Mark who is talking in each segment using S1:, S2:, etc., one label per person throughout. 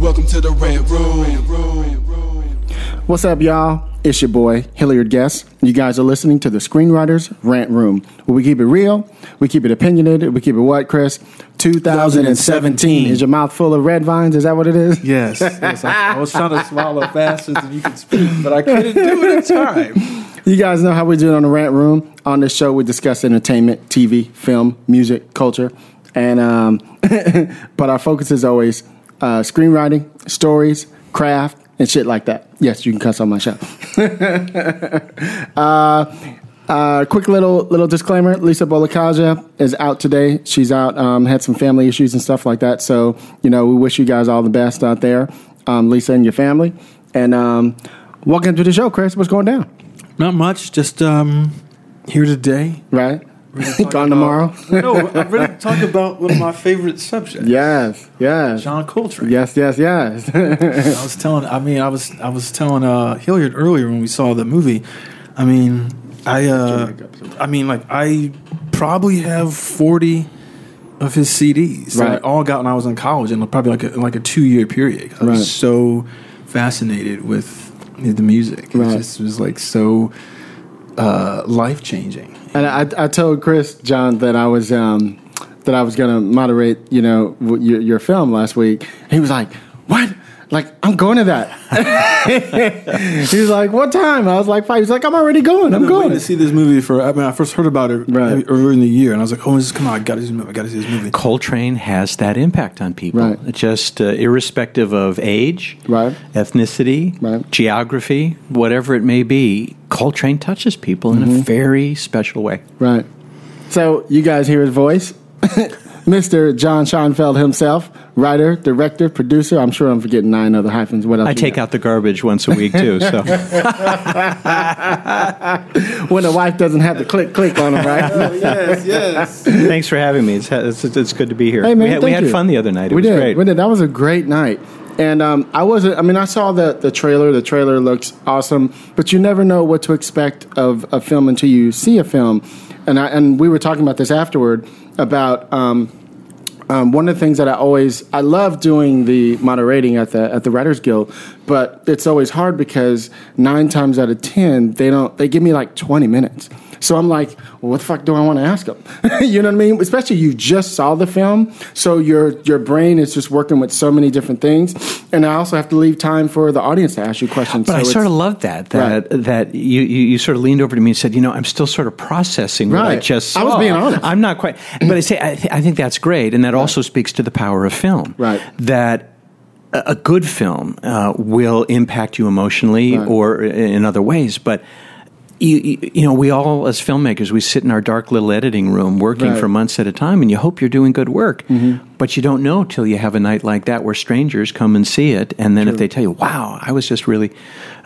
S1: Welcome to the Red Room.
S2: What's up, y'all? It's your boy, Hilliard Guess. You guys are listening to the Screenwriters Rant Room, where we keep it real, we keep it opinionated, we keep it what, Chris? 2017. Is your mouth full of red vines? Is that what it is?
S3: Yes, yes. I, I was trying to swallow faster than you could speak, but I couldn't do it in time.
S2: You guys know how we do it on the Rant Room. On this show, we discuss entertainment, TV, film, music, culture, and um, but our focus is always uh, screenwriting, stories, craft, and shit like that. Yes, you can cuss on my show. uh, uh, quick little little disclaimer: Lisa Bolekaja is out today. She's out, um, had some family issues and stuff like that. So you know, we wish you guys all the best out there, um, Lisa and your family. And um, welcome to the show, Chris. What's going down?
S3: Not much, just um, here today.
S2: Right?
S3: Talk
S2: Gone tomorrow.
S3: no, I'm ready to talk about one of my favorite subjects.
S2: Yes, yes,
S3: John Coltrane.
S2: yes, yes, yes.
S3: I was telling. I mean, I was I was telling uh, Hilliard earlier when we saw the movie. I mean, I uh, I mean, like I probably have forty of his CDs that I all got when I was in college, in probably like a, like a two year period. I was
S2: Right.
S3: so fascinated with the music. It
S2: Right.
S3: just was like so uh, life changing.
S2: And I, I told Chris John that I was um, that I was going to moderate, you know, your, your film last week. He was like, "What? Like I'm going to that." he was like, "What time?" I was like, "Five." He's like, "I'm already going. I'm
S3: I've
S2: going."
S3: to see this movie for. I mean, I first heard about it
S2: Right.
S3: earlier in the year, and I was like, "Oh, this, come on! I got to see this movie. I got to see this movie."
S4: Coltrane has that impact on people.
S2: Right.
S4: Just uh, irrespective of age,
S2: Right.
S4: ethnicity,
S2: Right.
S4: geography, whatever it may be, Coltrane touches people in
S2: Mm-hmm.
S4: a very special way.
S2: Right. So you guys hear his voice, Mr. John Scheinfeld himself, writer, director, producer. I'm sure I'm forgetting nine other hyphens. What else?
S4: I take
S2: got?
S4: out the garbage once a week too. So
S2: when the wife doesn't have to click click on him, right?
S3: yes, yes.
S4: thanks for having me. It's, it's, it's good to be here.
S2: Hey man,
S4: we had, we had fun the other night. It
S2: we
S4: was
S2: did.
S4: great.
S2: We did. That was a great night. And um, I wasn't. I mean, I saw the the trailer. The trailer looks awesome, but you never know what to expect of a film until you see a film. And I and we were talking about this afterward about. Um, um, one of the things that I always I love doing the moderating at the at the Writers Guild, but it's always hard because nine times out of ten they don't they give me like twenty minutes. So I'm like, well, what the fuck do I want to ask them? you know what I mean? Especially you just saw the film, so your your brain is just working with so many different things, and I also have to leave time for the audience to ask you questions.
S4: But
S2: so
S4: I sort of loved that that that you, you you sort of leaned over to me and said, you know, I'm still sort of processing what I
S2: Right.
S4: just saw.
S2: I was being honest.
S4: I'm not quite, but I say I, th- I think that's great, and that also speaks to the power of film.
S2: Right.
S4: That a a good film uh, will impact you emotionally
S2: Right.
S4: or in other ways, but. You, you, you know, we all, as filmmakers, we sit in our dark little editing room working
S2: Right. Mm-hmm.
S4: for months at a time, and you hope you're doing good work. But you don't know till you have a night like that where strangers come and see it, and then if they tell you, "Wow, I was just really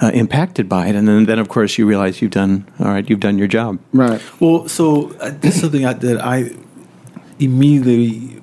S4: uh, impacted by it," and then, then of course you realize you've done all right, you've done your job.
S2: right.
S3: Well, so uh, this is something I, that I immediately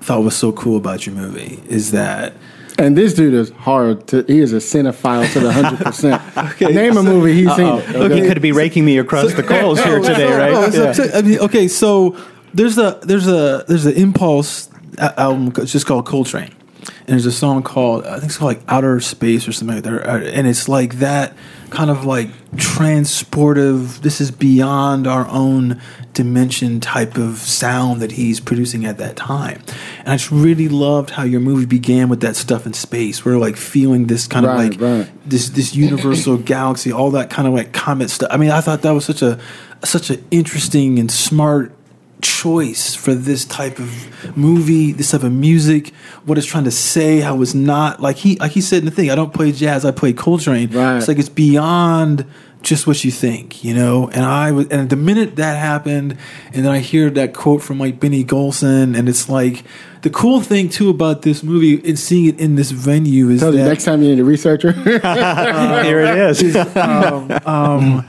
S3: thought was so cool about your movie is that
S2: And this dude is hard to. He is a cinephile to the hundred percent. Name a movie he's seen. it.
S4: You could be raking me across the coals here today,
S3: No,
S4: right?
S3: no, so-
S4: Yeah.
S3: so- I mean, okay, so there's a there's a there's an Impulse uh, album. It's just called Coltrane, and there's a song called I think it's called like Outer Space or something like that, Uh, and it's like that kind of like transportive. This is beyond our own dimension type of sound that he's producing at that time. And I just really loved how your movie began with that stuff in space. We're like feeling this kind
S2: Right,
S3: of like
S2: right.
S3: this this universal galaxy, all that kind of like comet stuff. I mean, I thought that was such a such an interesting and smart choice for this type of movie, this type of music, what it's trying to say, how it's not like he like he said in the thing, I don't play jazz, I play Coltrane.
S2: Right.
S3: It's like it's beyond just what you think, you know. And I was, and the minute that happened, and then I hear that quote from like Benny Golson, and it's like the cool thing too about this movie and seeing it in this venue is
S2: Tell
S3: that
S2: you next time you need a researcher.
S4: Here it is.
S3: um, um,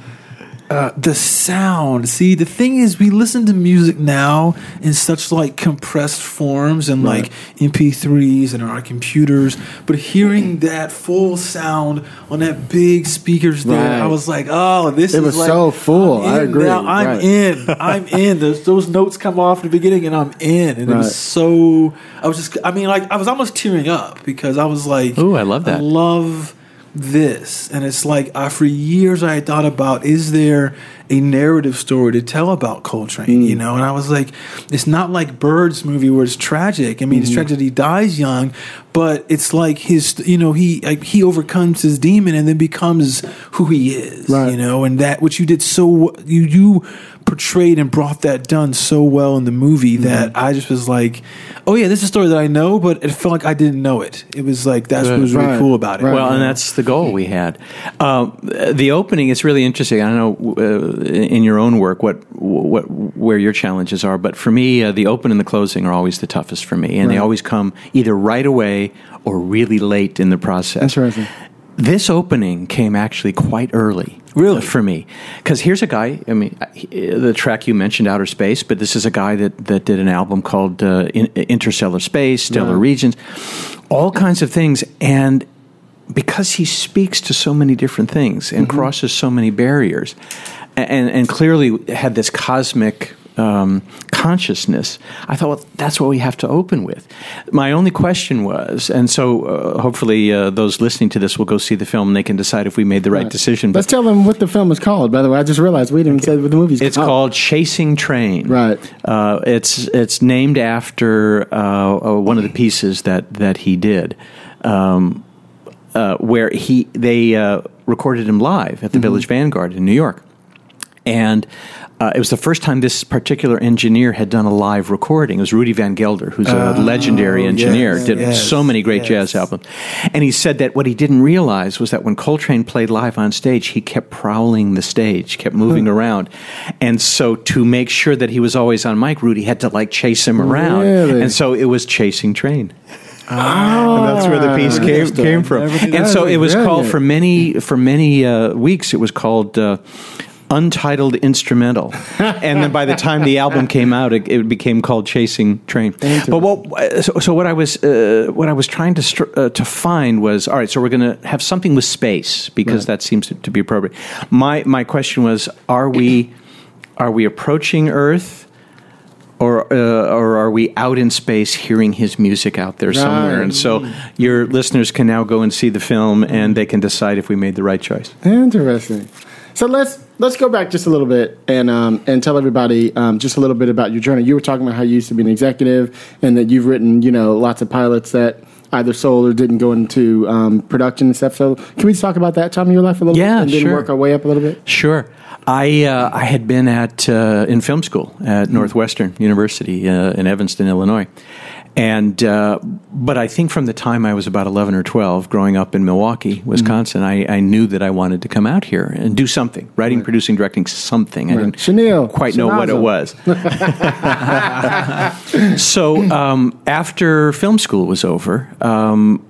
S3: uh, the sound. See, the thing is, we listen to music now in such like compressed forms and like MP3s and on our computers, but hearing that full sound on that big speakers there,
S2: Right.
S3: I was like, oh, this
S2: It
S3: is
S2: was
S3: like,
S2: so full.
S3: I'm
S2: I
S3: in
S2: agree.
S3: now. I'm
S2: Right.
S3: in. I'm in. Those, those notes come off in the beginning, and I'm in. And it was so. I was just. I mean, like I was almost tearing up because I was like,
S4: oh, I love that.
S3: I love this, and it's like I, for years I had thought about is there a narrative story to tell about Coltrane,
S2: Mm.
S3: you know? And I was like, it's not like Bird's movie where it's tragic. I mean,
S2: Mm-hmm.
S3: it's tragic that he dies young, but it's like his, you know, he like, he overcomes his demon and then becomes who he is,
S2: Right.
S3: you know? And that which you did so you you portrayed and brought that done so well in the movie that
S2: Mm-hmm.
S3: I just was like, oh yeah, this is a story that I know, but it felt like I didn't know it. It was like that's what was really
S2: Right.
S3: cool about it.
S2: Right.
S4: Well, and that's the goal we had. Um, the opening is really interesting. I don't know uh, in your own work what what where your challenges are, but for me, uh, the open and the closing are always the toughest for me, and they always come either right away or really late in the process.
S2: Interesting.
S4: This opening came actually quite early.
S3: Really?
S4: uh, For me. Because here's a guy, I mean, the track you mentioned, Outer Space, but this is a guy that, that did an album called uh, Interstellar Space, Stellar
S2: Right.
S4: Regions, all kinds of things. And because he speaks to so many different things and
S2: Mm-hmm.
S4: crosses so many barriers, and, and clearly had this cosmic um, consciousness, I thought, well, that's what we have to open with. My only question was, and so uh, hopefully uh, those listening to this will go see the film and they can decide if we made the right, decision.
S2: Let's tell them what the film is called. By the way, I just realized we didn't say what the movie's
S4: it's
S2: called.
S4: It's called Chasing Trane.
S2: Right.
S4: Uh, it's it's named after uh, uh, one of the pieces that that he did. Um, uh, where he they uh, recorded him live
S2: Mm-hmm.
S4: at the Village Vanguard in New York, and uh, it was the first time this particular engineer had done a live recording. It was Rudy Van Gelder, who's a legendary engineer,
S3: Oh, yes,
S4: did
S3: yes,
S4: so many great
S3: yes.
S4: jazz albums, and he said that what he didn't realize was that when Coltrane played live on stage, he kept prowling the stage, kept moving around, and so to make sure that he was always on mic, Rudy had to like chase him around,
S2: Really?
S4: and so it was chasing train. and that's where the piece came, came from. And so it was called for many for many uh, weeks. It was called. Uh, Untitled instrumental, and then by the time the album came out, it, it became called "Chasing Train." But what? So, so what I was uh, what I was trying to str- uh, to find was all right. So we're going to have something with space because that seems to, to be appropriate. My my question was: Are we are we approaching Earth? or uh, or are we out in space hearing his music out there somewhere?
S2: Right.
S4: And so your listeners can now go and see the film, and they can decide if we made the right choice.
S2: Interesting. So let's let's go back just a little bit and um, and tell everybody um, just a little bit about your journey. You were talking about how you used to be an executive and that you've written you know lots of pilots that either sold or didn't go into um, production and stuff. So can we just talk about that time of your life a little
S4: Yeah,
S2: bit and then
S4: sure.
S2: work our way up a little bit?
S4: Sure. I uh, I had been at uh, in film school at Northwestern University uh, in Evanston, Illinois, and uh, but I think from the time I was about eleven or twelve, growing up in Milwaukee, Wisconsin, I, I knew that I wanted to come out here and do something, writing, producing, directing something. I didn't
S2: Chanel,
S4: quite know what it was. so um, after film school was over. Um,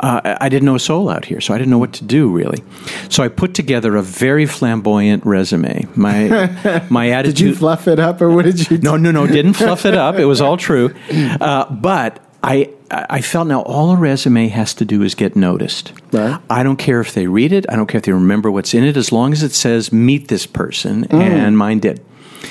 S4: uh, I didn't know a soul out here, so I didn't know what to do really. So I put together a very flamboyant resume. My my attitude.
S2: Did you fluff it up or what did you? Do?
S4: No, no, no. Didn't fluff it up. It was all true. Uh, but I, I felt now all a resume has to do is get noticed.
S2: Right.
S4: I don't care if they read it. I don't care if they remember what's in it, as long as it says "meet this person," and mine did.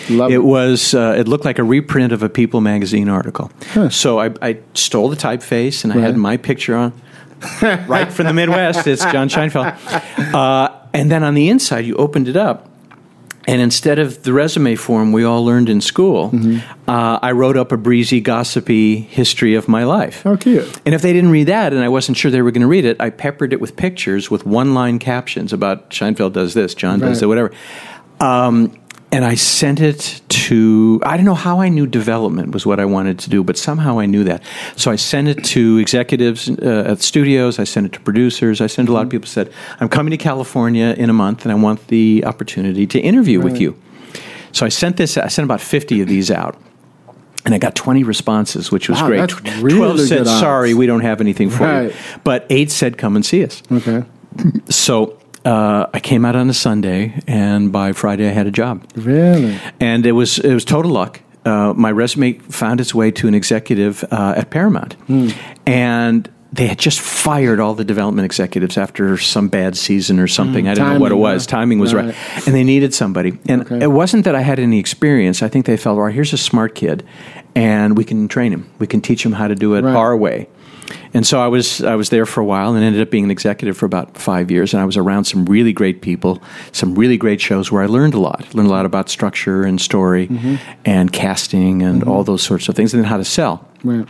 S2: Love
S4: it
S2: it.
S4: was. Uh, it looked like a reprint of a People magazine article. So I, I stole the typeface and I
S2: Right.
S4: had my picture on. right from the Midwest, it's John Scheinfeld. Uh, and then on the inside, you opened it up, and instead of the resume form we all learned in school, uh, I wrote up a breezy, gossipy history of my life.
S2: Oh, cute.
S4: And if they didn't read that, and I wasn't sure they were going to read it, I peppered it with pictures with one line captions about Scheinfeld does this, John does that, whatever. Um, and I sent it to, I don't know how I knew development was what I wanted to do, but somehow I knew that. So I sent it to executives uh, at studios, I sent it to producers, I sent a lot of people said, I'm coming to California in a month and I want the opportunity to interview with you. So I sent this, I sent about 50 of these out. And I got 20 responses, which was
S2: Wow,
S4: great.
S2: really
S4: 12 said, sorry, we don't have anything for
S2: Right.
S4: you. But eight said, come and see us.
S2: Okay.
S4: So uh, I came out on a Sunday, and by Friday I had a job,
S2: Really?
S4: and it was it was total luck. Uh, my resume found its way to an executive uh, at Paramount,
S2: Hmm.
S4: and they had just fired all the development executives after some bad season or something. I don't know what it. Was.
S2: yeah.
S4: Timing was right.
S2: Right.
S4: and they needed somebody. And
S2: Okay.
S4: it wasn't that I had any experience. I think they felt, well, here's a smart kid, and we can train him. We can teach him how to do it
S2: Right.
S4: our way. And so I was I was there for a while and ended up being an executive for about five years. And I was around some really great people, some really great shows where I learned a lot. Learned a lot about structure and story mm-hmm. and casting and mm-hmm. all those sorts of things, and then how to sell.
S2: Right.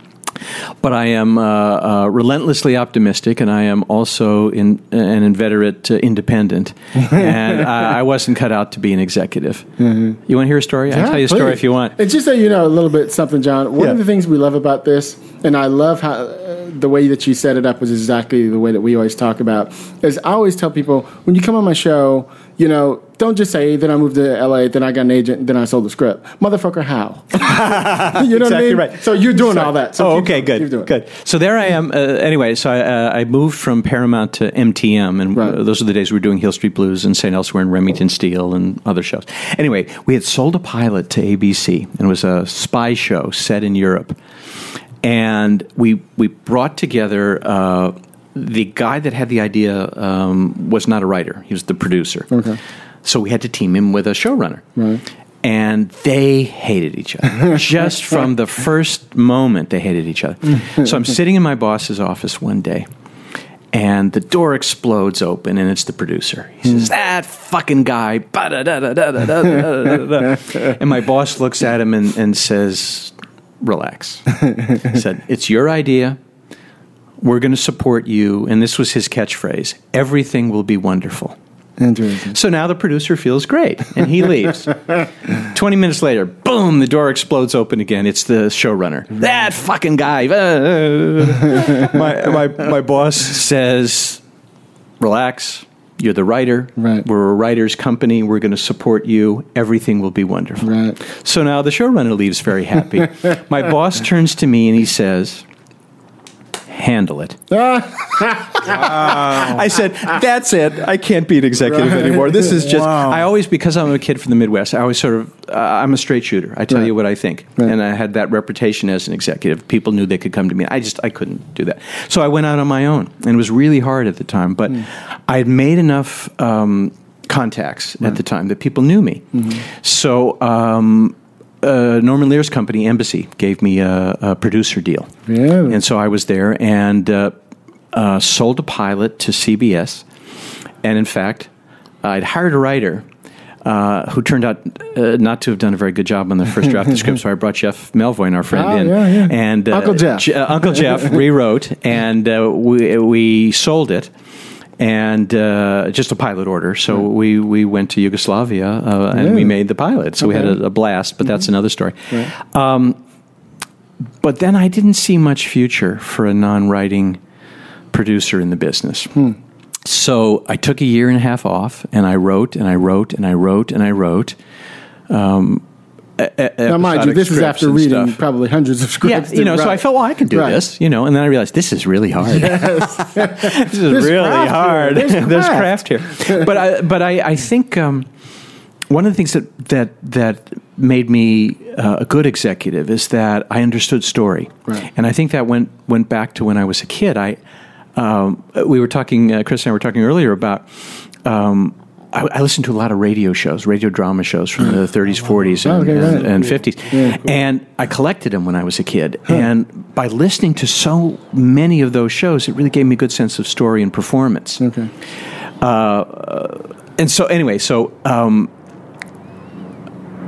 S4: But I am uh, uh, relentlessly optimistic, and I am also in, an inveterate uh, independent. and I, I wasn't cut out to be an executive. You want to hear a story? I'll tell you a story
S2: please.
S4: if you want.
S2: And just so you know a little bit something, John. One
S4: Yeah.
S2: of the things we love about this, and I love how uh, the way that you set it up was exactly the way that we always talk about. Is I always tell people when you come on my show, you know, don't just say then I moved to LA, then I got an agent, then I sold the script, motherfucker. How? you know what I
S4: Exactly
S2: mean?
S4: right.
S2: So you're doing all that. So
S4: oh, okay,
S2: doing
S4: good, good. So there I am. Uh, anyway, so I, uh, I moved from Paramount to MTM, and
S2: Right.
S4: uh, those are the days we were doing Hill Street Blues and St. Elsewhere and Remington Steele and other shows. Anyway, we had sold a pilot to ABC, and it was a spy show set in Europe, and we we brought together. Uh, the guy that had the idea um, was not a writer; he was the producer.
S2: Okay.
S4: So we had to team him with a showrunner.
S2: Right.
S4: And they hated each other. Just from the first moment, they hated each other. so I'm sitting in my boss's office one day, and the door explodes open, and it's the producer. He says, hmm. "That fucking guy." and my boss looks at him and, and says, "Relax." He said, "It's your idea. We're going to support you. And this was his catchphrase everything will be wonderful.
S2: Interesting.
S4: So now the producer feels great and he leaves. 20 minutes later, boom, the door explodes open again. It's the showrunner. That fucking guy. Uh, my, my, my boss says, relax. You're the writer.
S2: Right.
S4: We're a writer's company. We're going to support you. Everything will be wonderful.
S2: Right.
S4: So now the showrunner leaves very happy. my boss turns to me and he says, handle it. I said, "That's it. I can't be an executive
S2: Right.
S4: anymore. This is just."
S3: Wow.
S4: I always, because I'm a kid from the Midwest, I always sort of, uh, I'm a straight shooter. I tell
S2: Right.
S4: you what I think,
S2: Right.
S4: and I had that reputation as an executive. People knew they could come to me. I just, I couldn't do that. So I went out on my own, and it was really hard at the time. But I had made enough. Um, contacts at the time that people knew me so um, uh, Norman Lear's company, Embassy, gave me a, a producer deal. And so I was there and uh, uh, sold a pilot to CBS. And in fact, I'd hired a writer uh, who turned out uh, not to have done a very good job on the first draft of the script. So I brought Jeff Melvoin, our friend,
S2: Ah,
S4: in.
S2: yeah, yeah.
S4: And uh,
S2: Uncle Jeff.
S4: Je- Uncle Jeff rewrote, and uh, we, we sold it. And uh, just a pilot order, so we, we went to Yugoslavia uh, and we made the pilot. So we had a, a blast, but that's another story. Um, but then I didn't see much future for a non-writing producer in the business. So I took a year and a half off, and I wrote and I wrote and I wrote and I wrote. Um,
S2: Now, mind you, this is after reading
S4: stuff.
S2: probably hundreds of scripts.
S4: Yeah, you know, so I felt, well, I can do
S2: Right.
S4: this, you know, and then I realized this is really hard. Yes. this is
S2: There's
S4: really
S2: craft here.
S4: hard.
S2: There's
S4: There's,
S2: craft.
S4: craft here. But I, but I, I think um, one of the things that that that made me uh, a good executive is that I understood story,
S2: Right.
S4: and I think that went went back to when I was a kid. I um, we were talking, uh, Chris and I were talking earlier about. Um, I, I listened to a lot of radio shows, radio drama shows from the 30s, 40s, and,
S2: Oh, okay, right.
S4: and, and 50s. And I collected them when I was a kid. And by listening to so many of those shows, it really gave me a good sense of story and performance.
S2: Okay.
S4: And so, anyway, so um,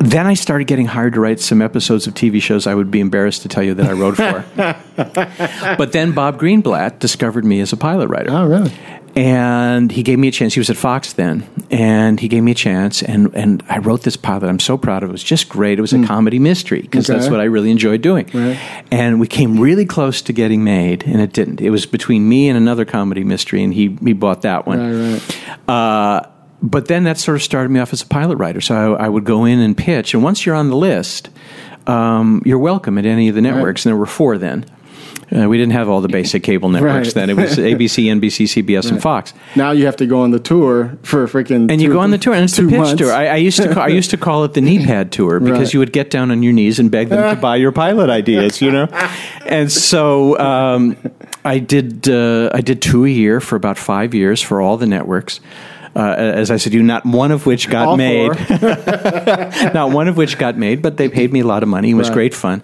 S4: then I started getting hired to write some episodes of TV shows I would be embarrassed to tell you that I wrote for. but then Bob Greenblatt discovered me as a pilot writer.
S2: Oh, really?
S4: And he gave me a chance. He was at Fox then, and he gave me a chance, and and I wrote this pilot. I'm so proud of. It was just great. It was a comedy mystery because that's what I really enjoyed doing.
S2: Right.
S4: And we came really close to getting made, and it didn't. It was between me and another comedy mystery, and he he bought that one.
S2: Right,
S4: Uh, but then that sort of started me off as a pilot writer. So I, I would go in and pitch, and once you're on the list, um, you're welcome at any of the networks. And there were four then. Uh, we didn't have all the basic cable networks
S2: Right.
S4: then. It was ABC, NBC, CBS, and Fox.
S2: Now you have to go on the tour for a freaking.
S4: And you go on the tour, and it's the pitch
S2: months.
S4: tour. I, I used to call, I used to call it the knee pad tour because
S2: Right.
S4: you would get down on your knees and beg them to buy your pilot ideas, you know. And so um, I did uh, I did two a year for about five years for all the networks. Uh, as I said, you not one of which got
S2: All
S4: made, not one of which got made, but they paid me a lot of money. It was
S2: Right.
S4: great fun.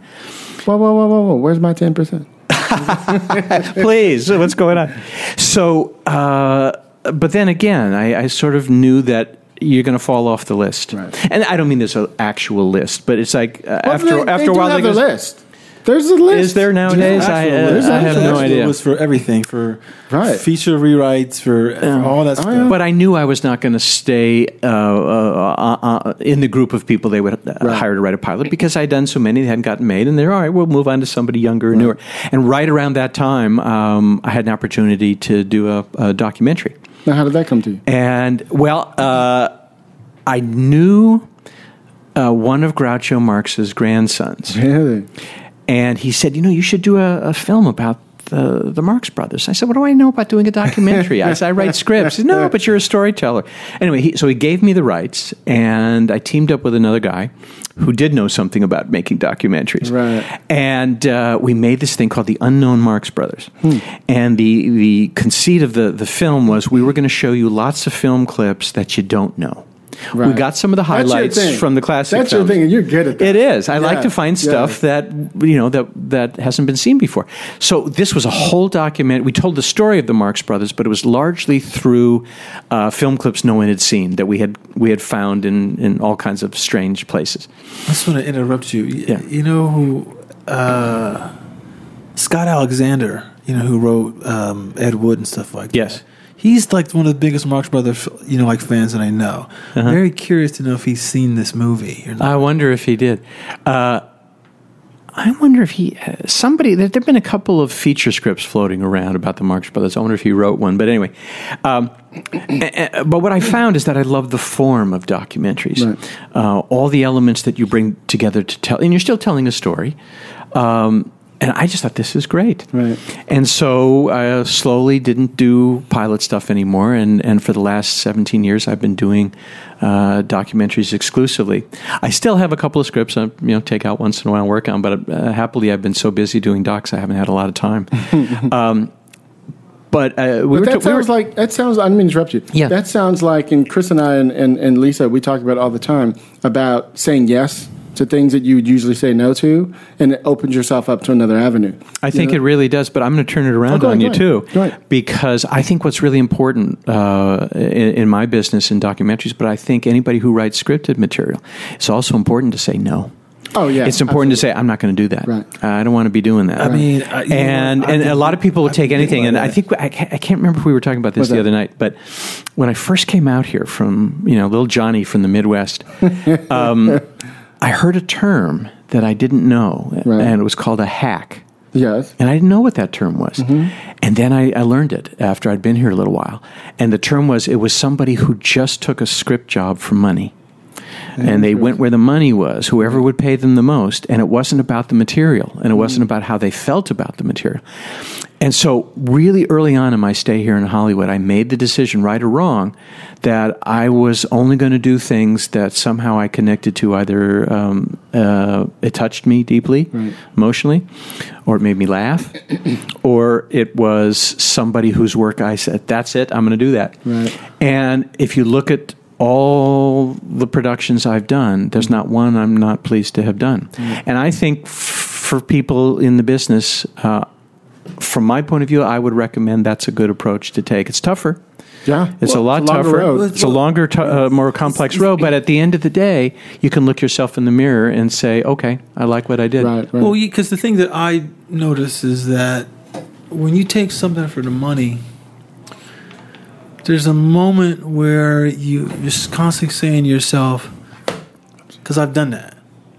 S2: Whoa, whoa, whoa, whoa, whoa! Where's my ten percent?
S4: Please, what's going on? So, uh, but then again, I, I sort of knew that you're going to fall off the list,
S2: Right.
S4: and I don't mean there's an actual list, but it's like uh, after
S2: they,
S4: after
S2: they
S4: a while,
S2: have
S4: they
S2: the
S4: go,
S2: list. There's a list.
S4: Is there nowadays? I, uh,
S2: There's
S4: I have
S2: actually-
S4: no
S2: there's
S4: idea.
S3: It was for everything, for
S2: Right.
S3: feature rewrites, for, for all that stuff.
S2: yeah.
S4: But I knew I was not going to stay uh, uh, uh, uh, in the group of people they would uh,
S2: Right.
S4: hire to write a pilot because I'd done so many, that hadn't gotten made, and they're all right. We'll move on to somebody younger and newer. And right around that time, um, I had an opportunity to do a, a documentary.
S2: Now, how did that come to you?
S4: And well, uh, I knew uh, one of Groucho Marx's grandsons,
S2: Really?
S4: And he said, "You know, you should do a, a film about." The, the Marx Brothers. I said, "What do I know about doing a documentary?" I said, "I write scripts." He said, "No, but you're a storyteller." Anyway, he, so he gave me the rights, and I teamed up with another guy who did know something about making documentaries.
S2: Right.
S4: And uh, we made this thing called the Unknown Marx Brothers. And the the conceit of the the film was we were going to show you lots of film clips that you don't know. We got some of the highlights from the classic.
S2: That's your thing, and you're good at that.
S4: It is. I like to find
S2: yeah.
S4: stuff that you know that that hasn't been seen before. So this was a whole document. We told the story of the Marx Brothers, but it was largely through uh, film clips no one had seen that we had we had found in in all kinds of strange places.
S3: I just want to interrupt you. Y-
S4: Yeah.
S3: You know who uh, Scott Alexander, you know, who wrote um, Ed Wood and stuff like
S4: Yes.
S3: that. He's like one of the biggest Marx Brothers, you know, like fans that I know.
S4: Uh-huh.
S3: Very curious to know if he's seen this movie or not.
S4: I wonder if he did. Uh, I wonder if he somebody. There have been a couple of feature scripts floating around about the Marx Brothers. I wonder if he wrote one. But anyway, um, eh, eh, but what I found is that I love the form of documentaries.
S2: Right.
S4: Uh, all the elements that you bring together to tell, and you're still telling a story. Um, and I just thought this is great.
S2: Right.
S4: And so I uh, slowly didn't do pilot stuff anymore. And, and for the last 17 years, I've been doing uh, documentaries exclusively. I still have a couple of scripts I you know take out once in a while and work on, but uh, happily I've been so busy doing docs I haven't had a lot of time. um, but uh, we were
S2: But that
S4: ta- we were-
S2: sounds like that sounds. I didn't mean to interrupt you.
S4: Yeah.
S2: that sounds like. And Chris and I and, and, and Lisa, we talk about it all the time about saying yes to things that you would usually say no to, and it opens yourself up to another avenue.
S4: I think it really does, but I'm going to turn it around
S2: Oh,
S4: on
S2: ahead,
S4: you too,
S2: ahead.
S4: Because I think what's really important uh, in, in my business in documentaries, but I think anybody who writes scripted material, it's also important to say no.
S2: Oh yeah,
S4: it's important to say I'm not going to do that.
S2: Right.
S4: I don't want to be doing that.
S3: I mean, I- you know
S4: and
S3: what?
S4: And a lot of people would
S3: I
S4: take anything,
S3: about
S4: and I think I can't, I can't remember if we were talking about this
S2: What's
S4: the
S2: that?
S4: other night, but when I first came out here from you know little Johnny from the Midwest, um, I heard a term that I didn't know,
S2: Right.
S4: and it was called a hack.
S2: yes.
S4: And I didn't know what that term was. Mm-hmm. And then I, I learned it after I'd been here a little while. And the term was it was somebody who just took a script job for money. And they went where the money was, whoever would pay them the most. And it wasn't about the material, and it wasn't about how they felt about the material. And so, really early on in my stay here in Hollywood, I made the decision, right or wrong, that I was only going to do things that somehow I connected to. Either um, uh, it touched me deeply, emotionally, or it made me laugh, or it was somebody whose work I said, "That's it, I'm going to do that."
S2: Right.
S4: And if you look at all the productions I've done, there's not one I'm not pleased to have done. And I think f- for people in the business, uh, from my point of view, I would recommend that's a good approach to take. It's tougher.
S2: Yeah,
S4: It's a lot
S2: it's a
S4: tougher.
S2: road.
S4: It's a longer, t- uh, more complex road. But at the end of the day, you can look yourself in the mirror and say, "Okay, I like what I did."
S2: Right, right.
S3: Well, because the thing that I notice is that when you take something for the money, there's a moment where you you're just constantly saying to yourself, because I've done that,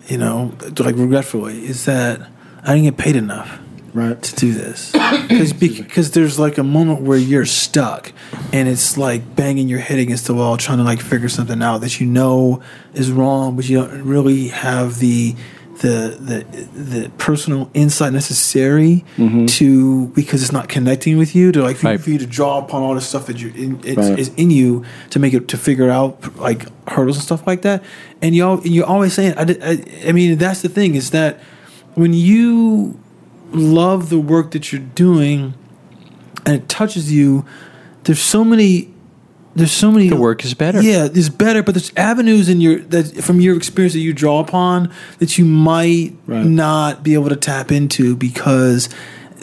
S3: you know, like regretfully, is that I didn't get paid enough
S2: Right.
S3: to do this because because there's like a moment where you're stuck and it's like banging your head against the wall trying to like figure something out that you know is wrong but you don't really have the the the the personal insight necessary mm-hmm. to because it's not connecting with you to like for,
S4: Right.
S3: for you to draw upon all the stuff that you in, it's,
S2: Right.
S3: is in you to make it to figure out like hurdles and stuff like that and you all you're always saying I, I, I mean that's the thing is that when you love the work that you're doing and it touches you there's so many there's so many
S4: The work is better.
S3: yeah there's better but there's avenues in your that from your experience that you draw upon that you might
S2: Right.
S3: not be able to tap into because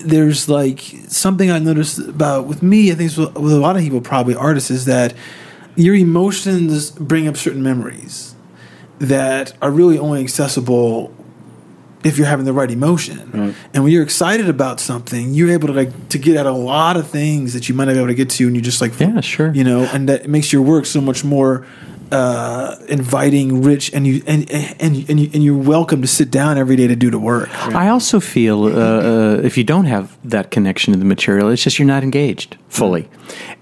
S3: there's like something I noticed about with me I think it's with with a lot of people probably artists is that your emotions bring up certain memories that are really only accessible if you're having the right emotion.
S2: Right.
S3: And when you're excited about something, you're able to like to get at a lot of things that you might not be able to get to, and you just like
S4: Yeah, sure.
S3: you know, and that makes your work so much more uh, inviting, rich, and you and and and, you, and you're welcome to sit down every day to do the work.
S4: I also feel uh, uh, if you don't have that connection to the material, it's just you're not engaged fully.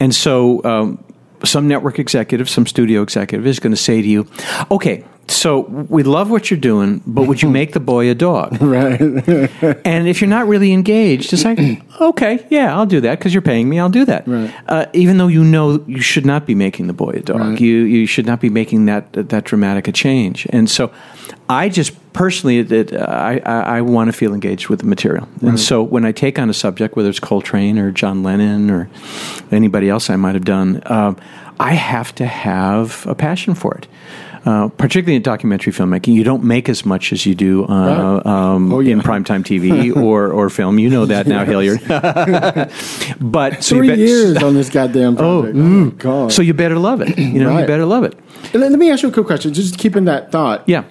S4: And so, um, some network executive, some studio executive is going to say to you, okay, so we love what you're doing, but would you make the boy a dog?
S2: Right.
S4: and if you're not really engaged, it's like, okay, yeah, I'll do that because you're paying me. I'll do that.
S2: Right.
S4: Uh, even though you know you should not be making the boy a dog,
S2: Right.
S4: you you should not be making that that dramatic a change. And so, I just personally, it, it, I I, I want to feel engaged with the material. And so, when I take on a subject, whether it's Coltrane or John Lennon or anybody else I might have done, um, I have to have a passion for it. Uh, particularly in documentary filmmaking, you don't make as much as you do uh,
S2: Right.
S4: um,
S2: Oh, yeah.
S4: in primetime TV or, or film. You know that now, Hilliard. but so
S2: Three
S4: bet-
S2: years on this goddamn project. Oh, God.
S4: So you better love it. You know, you better love it.
S2: And let me ask you a quick question, just keeping that thought.
S4: Yeah.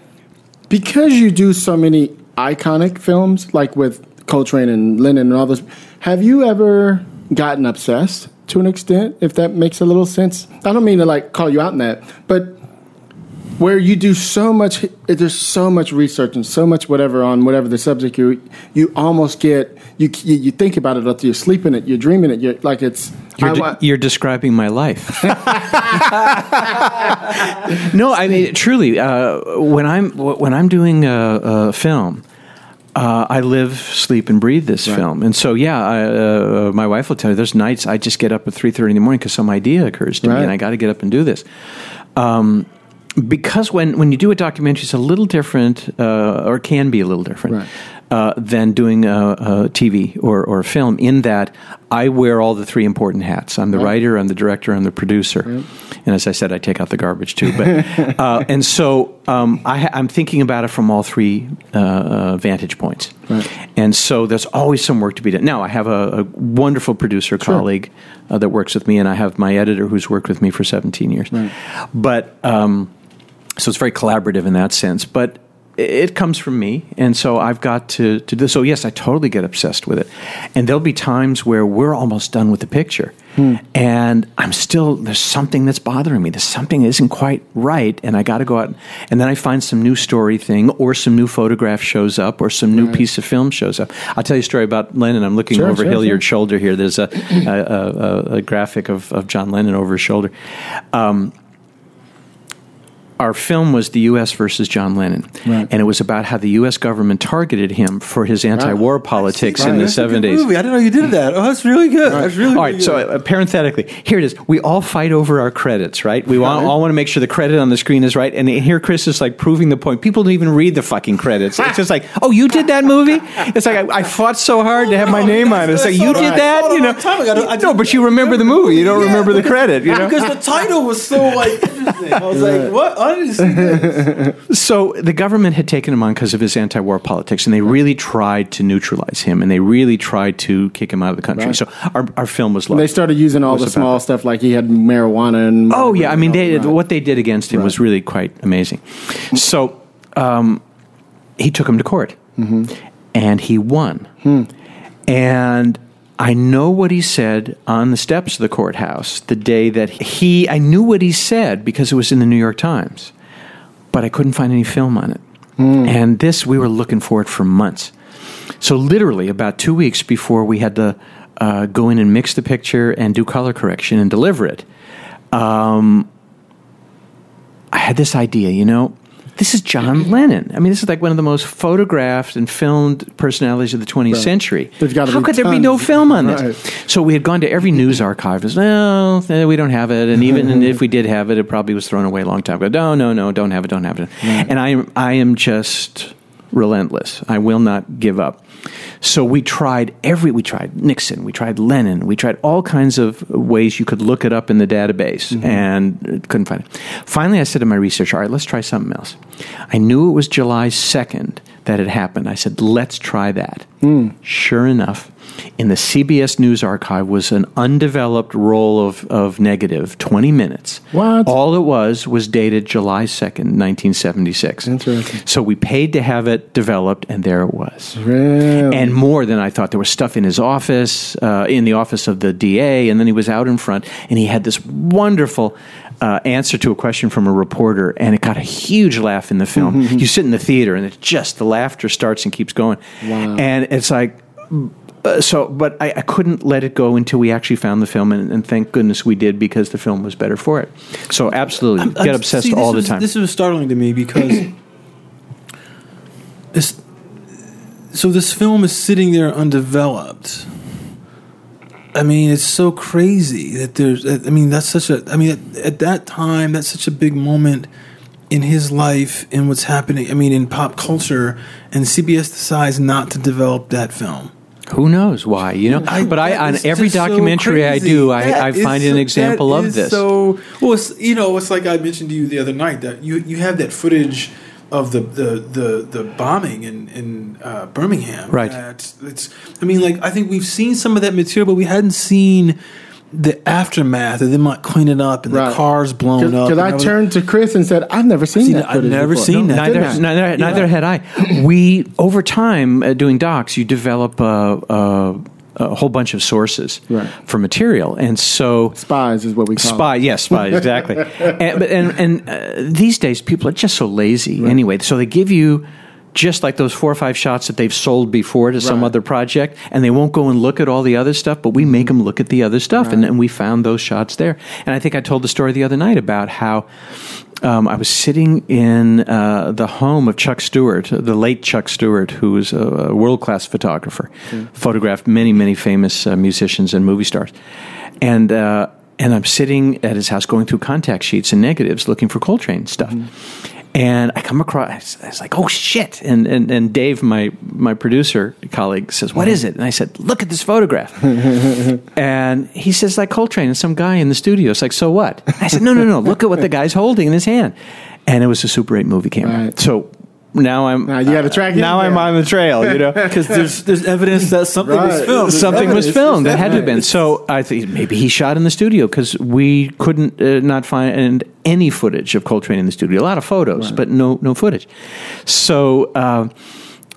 S2: Because you do so many iconic films, like with Coltrane and Lennon and all those, have you ever gotten obsessed to an extent, if that makes a little sense? I don't mean to like call you out in that, but where you do so much, there's so much research and so much whatever on whatever the subject you, you almost get, you, you, think about it after you're sleeping it, you're dreaming it, you're like it's,
S4: You're, de- you're describing my life. no, I mean truly. Uh, when I'm when I'm doing a, a film, uh, I live, sleep, and breathe this
S2: Right.
S4: film. And so, yeah, I, uh, my wife will tell you. There's nights I just get up at three thirty in the morning because some idea occurs to me, and I got to get up and do this. Um, because when, when you do a documentary, it's a little different, uh, or can be a little different.
S2: Right.
S4: Uh, than doing a, a TV or, or a film, in that I wear all the three important hats. I'm the writer, I'm the director, I'm the producer. And as I said, I take out the garbage too. But uh, and so um, I, I'm thinking about it from all three uh, uh, vantage points. And so there's always some work to be done. Now I have a, a wonderful producer colleague uh, that works with me, and I have my editor who's worked with me for 17 years. But um, so it's very collaborative in that sense. But it comes from me, and so I've got to to do. So yes, I totally get obsessed with it, and there'll be times where we're almost done with the picture, and I'm still there's something that's bothering me. There's something that isn't quite right, and I got to go out, and then I find some new story thing, or some new photograph shows up, or some new piece of film shows up. I'll tell you a story about Lennon. I'm looking
S2: Sure,
S4: over
S2: sure,
S4: Hilliard's
S2: sure.
S4: shoulder here. There's a a, a, a, a graphic of, of John Lennon over his shoulder. Um, our film was the U.S. versus John Lennon,
S2: Right.
S4: and it was about how the U.S. government targeted him for his anti-war politics in the seventies.
S3: movie. I didn't know you did that. Oh, that's really good. That's really,
S4: All
S3: really
S4: so uh, parenthetically, here it is. We all fight over our credits, right? We all, all want to make sure the credit on the screen is right. And here Chris is like proving the point. People don't even read the fucking credits. It's just like, oh, you did that movie? It's like, I, I fought so hard to have my name on it. It's like, you did that? You know?
S3: I
S4: No, but you remember the movie. You don't
S3: Yeah,
S4: remember the credit, you know?
S3: because the title was so like interesting. I was like, what? See this.
S4: So the government had taken him on because of his anti-war politics, and they really tried to neutralize him, and they really tried to kick him out of the country.
S2: Right.
S4: So our, our film was
S2: they started using all the small
S4: that.
S2: stuff, like he had marijuana and.
S4: Oh yeah, I mean, they,
S2: Right.
S4: what they did against him was really quite amazing. So um, he took him to court,
S2: Mm-hmm.
S4: and he won.
S2: Hmm.
S4: And I know what he said on the steps of the courthouse the day that he, I knew what he said because it was in the New York Times, but I couldn't find any film on it. And this, we were looking for it for months. So, literally, about two weeks before we had to uh, go in and mix the picture and do color correction and deliver it, um, I had this idea, you know, this is John Lennon. I mean, this is like one of the most photographed and filmed personalities of the 20th century. How could there be no film on this?
S2: Right.
S4: So we had gone to every news archive. It's, No, eh, we don't have it. And even if we did have it, it probably was thrown away a long time ago. No, no, no, don't have it, don't have it. And I I am just relentless. I will not give up. So we tried every, we tried Nixon, we tried Lenin, we tried all kinds of ways you could look it up in the database mm-hmm. and couldn't find it. Finally, I said to my researcher, all right, let's try something else. I knew it was July 2nd that had happened. I said, let's try that. Sure enough, in the CBS News archive was an undeveloped roll of, of negative, 20 minutes.
S2: What?
S4: All it was was dated July 2nd, 1976.
S2: Interesting.
S4: So we paid to have it developed, and there it was.
S2: Really?
S4: And more than I thought. There was stuff in his office, uh, in the office of the DA, and then he was out in front, and he had this wonderful uh, answer to a question from a reporter, and it got a huge laugh in the film. you sit in the theater, and it just the laughter starts and keeps going,
S2: Wow.
S4: and it's like. Uh, so, but I, I couldn't let it go until we actually found the film, and, and thank goodness we did because the film was better for it. So, absolutely, get
S3: I'm-
S4: obsessed
S3: see,
S4: all the
S3: was-
S4: time.
S3: This was startling to me because this. So this film is sitting there undeveloped. I mean, it's so crazy that there's. I mean, that's such a. I mean, at, at that time, that's such a big moment in his life and what's happening. I mean, in pop culture, and CBS decides not to develop that film.
S4: Who knows why? You know, but I on every
S3: just so
S4: documentary I do, I, I find
S3: so-
S4: an example of
S3: is
S4: this.
S3: So, well, it's, you know, it's like I mentioned to you the other night that you you have that footage of the the the, the bombing in in uh, Birmingham.
S4: Right.
S3: That it's. I mean, like I think we've seen some of that material, but we hadn't seen the aftermath of them like cleaning up and
S2: Right.
S3: the cars blown up.
S2: Because I
S3: was-
S2: turned to Chris and said, I've never seen
S3: Seen
S2: that.
S3: I've never
S2: before."
S3: seen that.
S4: neither, neither, neither had I. We over time uh, doing docs, you develop a, a, whole bunch of sources
S2: Right.
S4: for material, and so
S2: Spies is what we call
S4: Spy,
S2: it.
S4: yes, spy, exactly. and but, and, and uh, these days, people are just so lazy anyway. So they give you just like those four or five shots that they've sold before to some other project, and they won't go and look at all the other stuff, but we make them look at the other stuff, and, and we found those shots there. And I think I told the story the other night about how. Um, I was sitting in uh, the home of Chuck Stewart, the late Chuck Stewart, who was a, world class photographer, photographed many, many famous uh, musicians and movie stars. And uh, and I'm sitting at his house going through contact sheets and negatives looking for Coltrane stuff. And I come across, I was like, oh shit. And, and, and Dave, my, my producer colleague, says, what mm-hmm. is it? And I said, look at this photograph. and he says, like Coltrane and some guy in the studio. It's like, so what? I said, no, no, no. Look at what the guy's holding in his hand. And it was a Super 8 movie camera.
S2: Right.
S4: So now I'm,
S2: Now you gotta track him
S4: now I'm
S2: down.
S4: on the trail, you know?
S3: because there's there's evidence that something was filmed. There's
S4: something was filmed that had to have been. So I think maybe he shot in the studio because we couldn't uh, not find any footage of Coltrane in the studio. A lot of photos, but no no footage. So. Uh,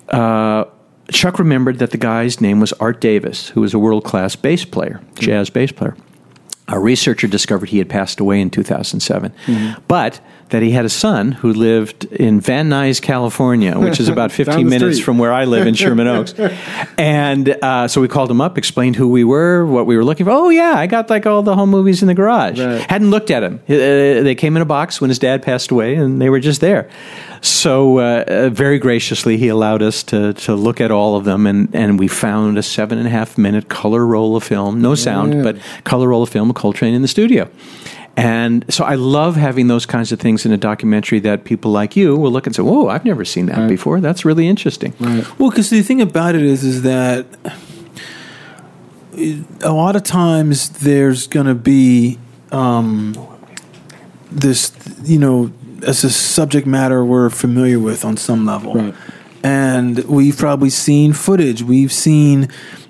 S4: uh, Chuck remembered that the guy's name was Art Davis, who was a world class bass player, jazz bass player. A researcher discovered he had passed away in 2007, but that he had a son who lived in Van Nuys, California, which is about 15 minutes from where I live in Sherman Oaks. And uh, so we called him up, explained who we were, what we were looking for. Oh, yeah, I got like all the home movies in the garage.
S2: Right.
S4: Hadn't looked at them. Uh, they came in a box when his dad passed away, and they were just there. So uh, uh, very graciously, he allowed us to, to look at all of them, and, and we found a seven and a half minute color roll of film, no sound, but color roll of film Coltrane in the studio. And so I love having those kinds of things in a documentary that people like you will look and say, "Whoa, I've never seen that before. That's really interesting."
S3: Well, because the thing about it is, is that a lot of times there's going to be um, this, you know, as a subject matter we're familiar with on some level,
S2: Right.
S3: and we've probably seen footage, we've seen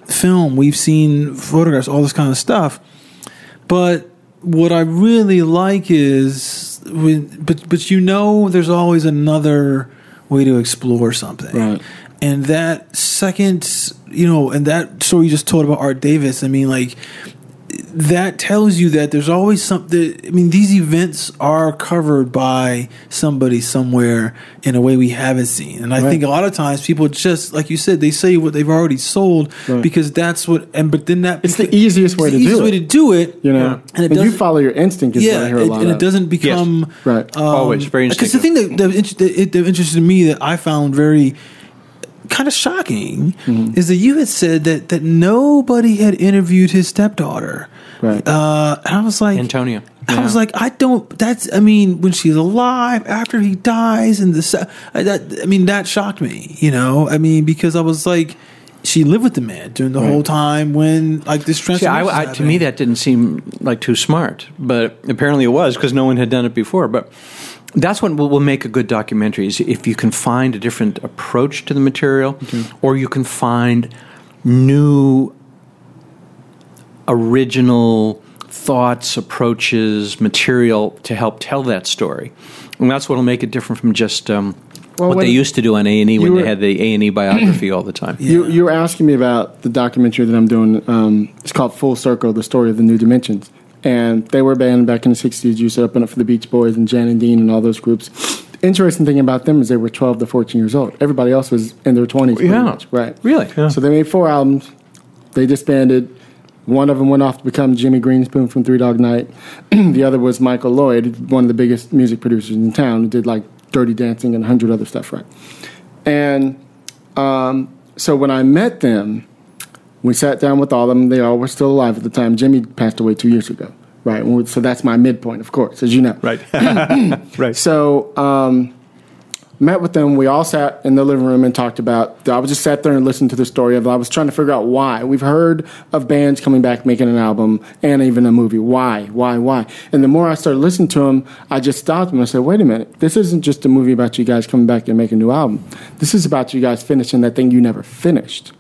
S3: film, we've seen photographs, all this kind of stuff. But what I really like is, when, but but you know, there's always another way to explore something,
S2: Right.
S3: and that second, you know, and that story you just told about Art Davis. I mean, like that tells you that there's always something. I mean, these events are covered by somebody somewhere in a way we haven't seen. And I
S2: Right.
S3: think a lot of times people just, like you said, they say what they've already sold
S2: Right.
S3: because that's what. And but then that
S2: It's the easiest way
S3: it's
S2: to
S3: the
S2: do
S3: easiest
S2: it.
S3: way to do it.
S2: You know,
S3: and it
S2: and you follow your instinct. Is what I
S3: yeah,
S2: hear a
S3: it-
S2: lot
S3: and
S2: of.
S3: it doesn't become
S2: Right.
S3: um,
S4: Always, very
S3: Because the thing that that, that, that interested me that I found very kind of shocking
S2: Mm-hmm.
S3: is that you had said that that nobody had interviewed his stepdaughter.
S2: Right.
S3: Uh, and I was like,
S4: Antonia.
S3: I was like, I don't. That's. I mean, when she's alive, after he dies, and the se- uh, that. I mean, that shocked me. You know. I mean, because I was like, she lived with the man during the whole time when like this
S4: See,
S3: transformation.
S4: I, I, to me, that didn't seem like too smart, but apparently it was because no one had done it before. But that's what will, will make a good documentary is if you can find a different approach to the material, or you can find new, original thoughts, approaches, material to help tell that story, and that's what will make it different from just. Um,
S2: Well,
S4: what they used to do on A and E when
S2: you
S4: they had the A and E biography all the time.
S2: You you were asking me about the documentary that I'm doing. Um, it's called Full Circle: The Story of the New Dimensions. And they were a band back in the '60s. Used to open up for the Beach Boys and Jan and Dean and all those groups. Interesting thing about them is they were 12 to 14 years old. Everybody else was in their 20s.
S4: Yeah.
S2: much, right?
S4: Really? Yeah.
S2: So they made four albums. They disbanded. One of them went off to become Jimmy Greenspoon from Three Dog Night. the other was Michael Lloyd, one of the biggest music producers in town, who did like Dirty Dancing and a hundred other stuff, right? And um, so when I met them, we sat down with all of them. They all were still alive at the time. Jimmy passed away two years ago, right? So that's my midpoint, of course, as you know.
S4: Right. right.
S2: So um, met with them. We all sat in the living room and talked about. I was just sat there and listened to the story of. it. I was trying to figure out why. We've heard of bands coming back making an album and even a movie. Why? Why? Why? And the more I started listening to them, I just stopped and I said, "Wait a minute. This isn't just a movie about you guys coming back and making a new album. This is about you guys finishing that thing you never finished."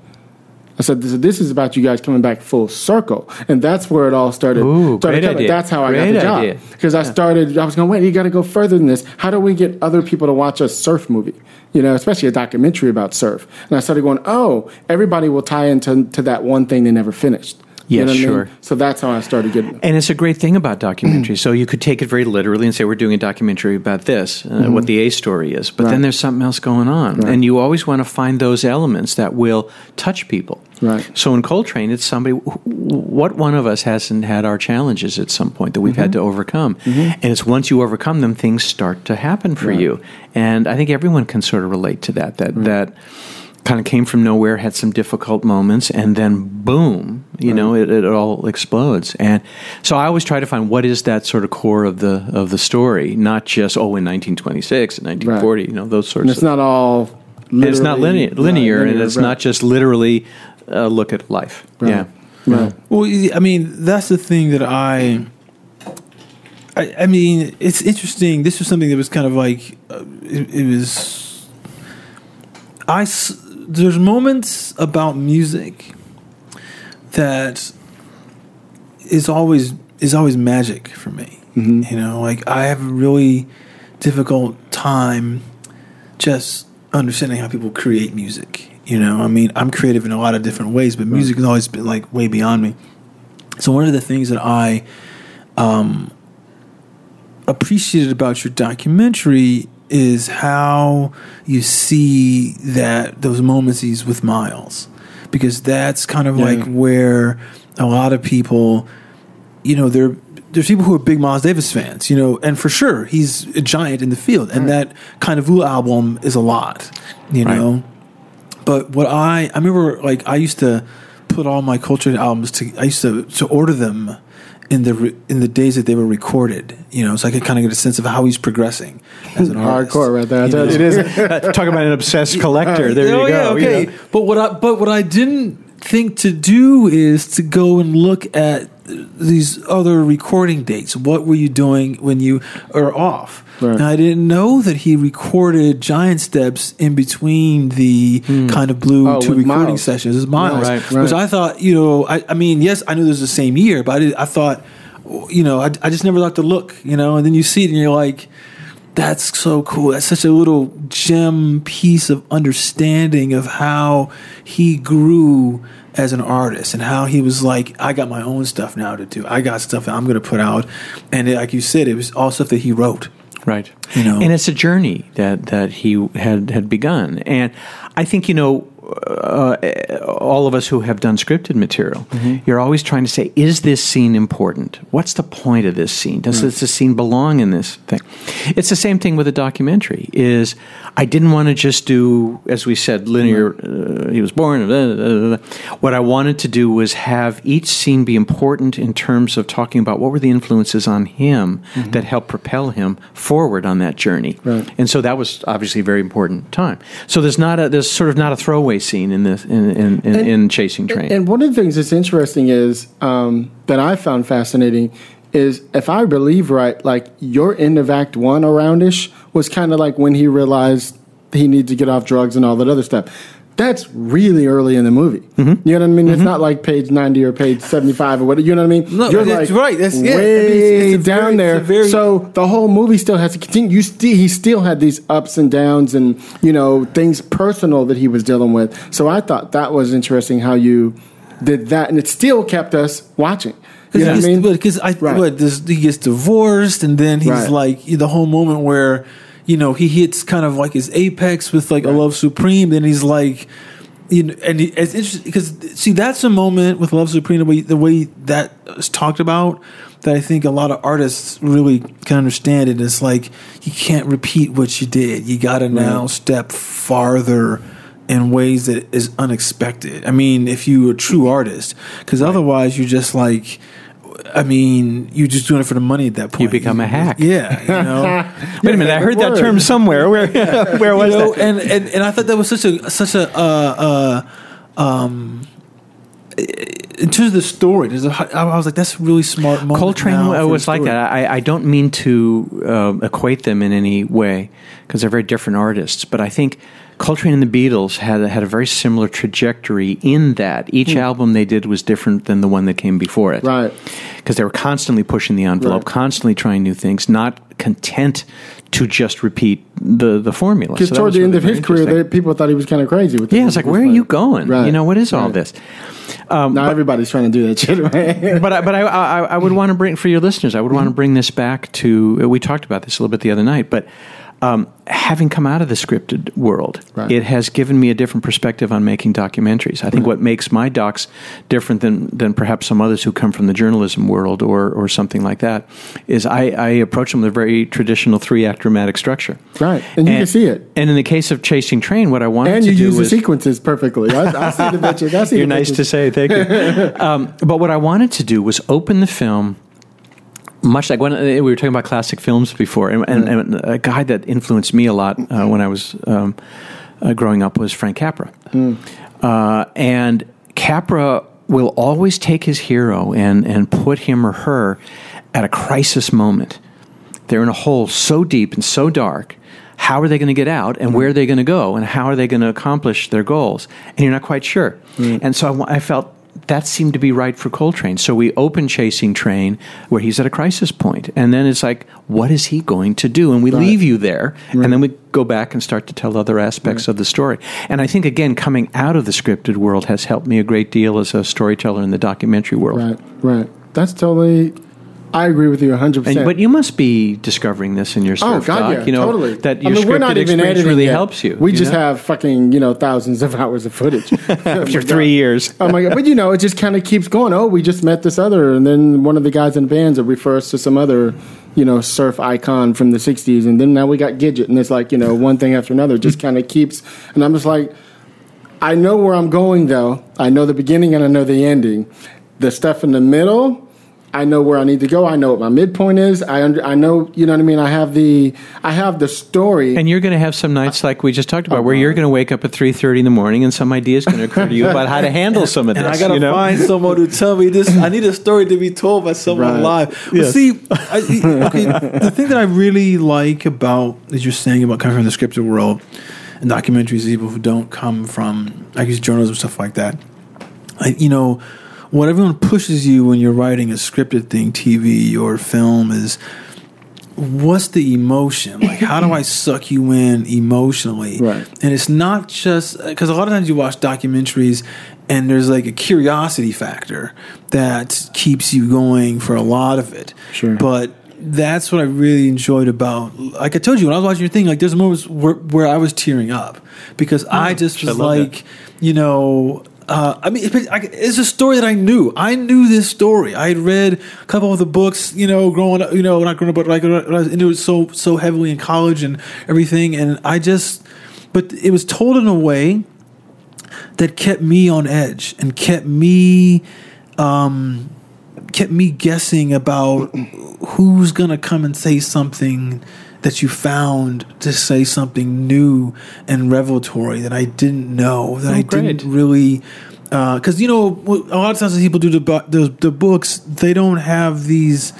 S2: I said, this, this is about you guys coming back full circle. And that's where it all started.
S4: Ooh,
S2: started
S4: great idea.
S2: That's how I
S4: Great
S2: got the job. Because I started, I was going, wait, you got to go further than this. How do we get other people to watch a surf movie? You know, especially a documentary about surf. And I started going, oh, everybody will tie into to that one thing they never finished. You
S4: Yes,
S2: know what I mean?
S4: sure.
S2: So that's how I started getting.
S4: And it's a great thing about documentaries. so you could take it very literally and say, we're doing a documentary about this, uh, what the A story is. But
S2: Right.
S4: then there's something else going on.
S2: Right.
S4: And you always want to find those elements that will touch people.
S2: Right.
S4: So in Coltrane, it's somebody, what one of us hasn't had our challenges at some point that we've had to
S2: Mm-hmm.
S4: overcome? And it's once you overcome them, things start to happen for
S2: Right.
S4: you. And I think everyone can sort of relate to that, that, that kind of came from nowhere, had some difficult moments, and then boom, you know, it, it all explodes. And so I always try to find what is that sort of core of the of the story, not just oh, in 1926 and 1940, you know, those sorts.
S2: And it's
S4: of
S2: not all.
S4: and it's not linear,
S2: literally-
S4: linear,
S2: right,
S4: and it's
S2: right.
S4: not just literally uh, look at life.
S2: Right.
S4: Yeah.
S2: Right.
S3: Well, I mean, that's the thing that I. I, I mean, it's interesting. This was something that was kind of like uh, it, it was. I s- there's moments about music that is always is always magic for me. You know, like I have a really difficult time just understanding how people create music. You know, I mean, I'm creative in a lot of different ways, but music has always been like way beyond me. So one of the things that I um, appreciated about your documentary is how you see that those moments he's with Miles, because that's kind of
S2: Yeah.
S3: like where a lot of people, you know, there there's people who are big Miles Davis fans, you know, and for sure he's a giant in the field, and that kind of Ooh album is a lot, you
S4: Right.
S3: know. But what I I remember like I used to put all my Coltrane albums to I used to to order them in the re, in the days that they were recorded, you know, so I could kind of get a sense of how he's progressing as an artist.
S2: Hardcore right there.
S3: You know?
S4: It is. Talk about an obsessed collector. There
S3: oh
S4: you
S3: yeah,
S4: go.
S3: okay.
S4: you know.
S3: But what I but what I didn't think to do is to go and look at these other recording dates. What were you doing when you are off?
S2: Right.
S3: And I didn't know that he recorded Giant Steps in between the hmm. kind of blue
S2: Oh,
S3: two recording
S2: Miles.
S3: sessions. It's Miles,
S4: Right,
S2: right.
S3: which I thought, you know, I, I mean, yes, I knew this was the same year, but I, did, I thought, you know, I, I just never thought to look, you know, and then you see it and you're like, that's so cool. That's such a little gem piece of understanding of how he grew as an artist and how he was like, I got my own stuff now to do. I got stuff that I'm going to put out, and it, like you said, it was all stuff that he wrote.
S4: Right.
S3: You know?
S4: And it's a journey that, that he had, had begun. And I think, you know, uh, all of us who have done scripted material,
S2: Mm-hmm.
S4: you're always trying to say, is this scene important? What's the point of this scene? Does this, this scene belong in this thing? It's the same thing with a documentary. Is I didn't want to just do, as we said, linear. Uh, he was born. blah, blah, blah, blah. What I wanted to do was have each scene be important in terms of talking about what were the influences on him that helped propel him forward on that journey.
S2: Right.
S4: And so that was obviously a very important time. So there's not a there's sort of not a throwaway scene in this in in, in, in Chasing Trane.
S2: And one of the things that's interesting is um, that I found fascinating is if I believe right, like your end of Act One aroundish was kind of like when he realized he needed to get off drugs and all that other stuff. That's really early in the movie.
S3: Mm-hmm.
S2: You know what I mean? It's not like page ninety or page seventy-five or whatever. You know what I mean?
S3: No,
S2: You're
S3: that's
S2: like
S3: right. That's- yeah,
S2: way
S3: it's- it's
S2: down
S3: very-
S2: there.
S3: very-
S2: so the whole movie still has to continue. You still he still had these ups and downs and you know things personal that he was dealing with. So I thought that was interesting how you did that, and it still kept us watching. You know what I mean?
S3: Because I,
S2: Right.
S3: what, this, he gets divorced, and then he's
S2: Right.
S3: like the whole moment where, you know, he hits kind of like his apex with like a love supreme. Then he's like, you know, and he, it's interesting because see that's a moment with love supreme the way the way that is talked about that I think a lot of artists really can understand it. It's like you can't repeat what you did. You got to now step farther in ways that is unexpected. I mean, if you're a true artist, because otherwise you're just like, I mean, you're just doing it for the money at that point.
S4: You become a hack.
S3: Yeah, you know.
S4: Wait a minute, I heard that term somewhere. Where where was
S3: you know,
S4: that?
S3: and, and and I thought that was such a such a uh, uh, um. In terms of the story, there's a, I was like, that's a really smart. Moment
S4: Coltrane was like that. I, I don't mean to uh, equate them in any way because they're very different artists, but I think Coltrane and the Beatles had had a very similar trajectory in that each hmm. album they did was different than the one that came before it.
S2: Right.
S4: Because they were constantly pushing the envelope,
S2: Right.
S4: constantly trying new things, not content to just repeat the the formula.
S2: Because
S4: So
S2: toward the end of his career, they, people thought he was kind of crazy. With
S4: yeah, it's like, where are you going?
S2: Right.
S4: You know, what is all this?
S2: Um, now everybody's trying to do that shit, right?
S4: but I, but I, I, I would want to bring for your listeners. I would want to mm-hmm. bring this back to. We talked about this a little bit the other night, but um, having come out of the scripted world,
S2: Right.
S4: it has given me a different perspective on making documentaries. I think what makes my docs different than than perhaps some others who come from the journalism world or or something like that is I, I approach them with a very traditional three act dramatic structure.
S2: Right. And you can see it.
S4: And in the case of Chasing Trane, what I wanted
S2: and you use
S4: was
S2: the sequences perfectly. I, I see the pictures. I see
S4: you're nice
S2: pictures.
S4: to say. Thank you. um, but what I wanted to do was open the film. Much like when uh, we were talking about classic films before, and, and, and a guy that influenced me a lot uh, when I was um, uh, growing up was Frank Capra. Uh, and Capra will always take his hero and, and put him or her at a crisis moment. They're in a hole so deep and so dark. How are they going to get out, and where are they going to go, and how are they going to accomplish their goals? And you're not quite sure. And so I, I felt that seemed to be right for Coltrane. So we open Chasing Trane where he's at a crisis point, and then it's like, what is he going to do? And we leave you there, and then we go back and start to tell other aspects of the story. And I think again, coming out of the scripted world has helped me a great deal as a storyteller in the documentary world.
S2: Right, right. That's totally. I agree with you 100%.
S4: And, but you must be discovering this in your
S2: Oh
S4: surf
S2: God,
S4: doc,
S2: yeah,
S4: you know,
S2: totally.
S4: that
S2: I
S4: your
S2: mean, we're not
S4: scripted
S2: even
S4: experience
S2: editing
S4: really
S2: yet.
S4: helps you.
S2: We
S4: you
S2: just
S4: know?
S2: have fucking you know thousands of hours of footage oh
S4: for three years.
S2: Oh my god! But you know, it just kind of keeps going. Oh, we just met this other, and then one of the guys in the bands will refer us to some other, you know, surf icon from the '60s, and then now we got Gidget, and it's like you know one thing after another. It just kind of keeps, and I'm just like, I know where I'm going though. I know the beginning and I know the ending. The stuff in the middle. I know where I need to go. I know what my midpoint is. I under, I know, you know what I mean. I have the I have the story.
S4: And you're going to have some nights like we just talked about, where uh-huh. you're going to wake up at three thirty in the morning, and some idea is going to occur to you about how to handle some of this.
S3: And I gotta
S4: you know?
S3: find someone to tell me this. I need a story to be told by someone
S2: Right.
S3: live. But
S4: Yes.
S3: see, I, okay, the thing that I really like about, as you're saying about coming from the scripted world and documentaries, people who don't come from, I guess, journalism stuff like that. I, you know, what everyone pushes you when you're writing a scripted thing, TV or film, is what's the emotion? Like, how do I suck you in emotionally?
S2: Right.
S3: And it's not just because a lot of times you watch documentaries and there's like a curiosity factor that keeps you going for a lot of it.
S2: Sure.
S3: But that's what I really enjoyed about. Like I told you when I was watching your thing, like there's moments where, where I was tearing up because I oh,
S4: just
S3: was
S4: love
S3: like, you know. Uh, I mean, it's a story that I knew. I knew this story. I had read a couple of the books, you know, growing up, you know, not growing up, but like I was into it so so heavily in college and everything. And I just, but it was told in a way that kept me on edge and kept me um, kept me guessing about who's gonna come and say something that you found to say something new and revelatory that I didn't know that I
S4: great.
S3: didn't really because you know a lot of times when people do the, the the books they don't have these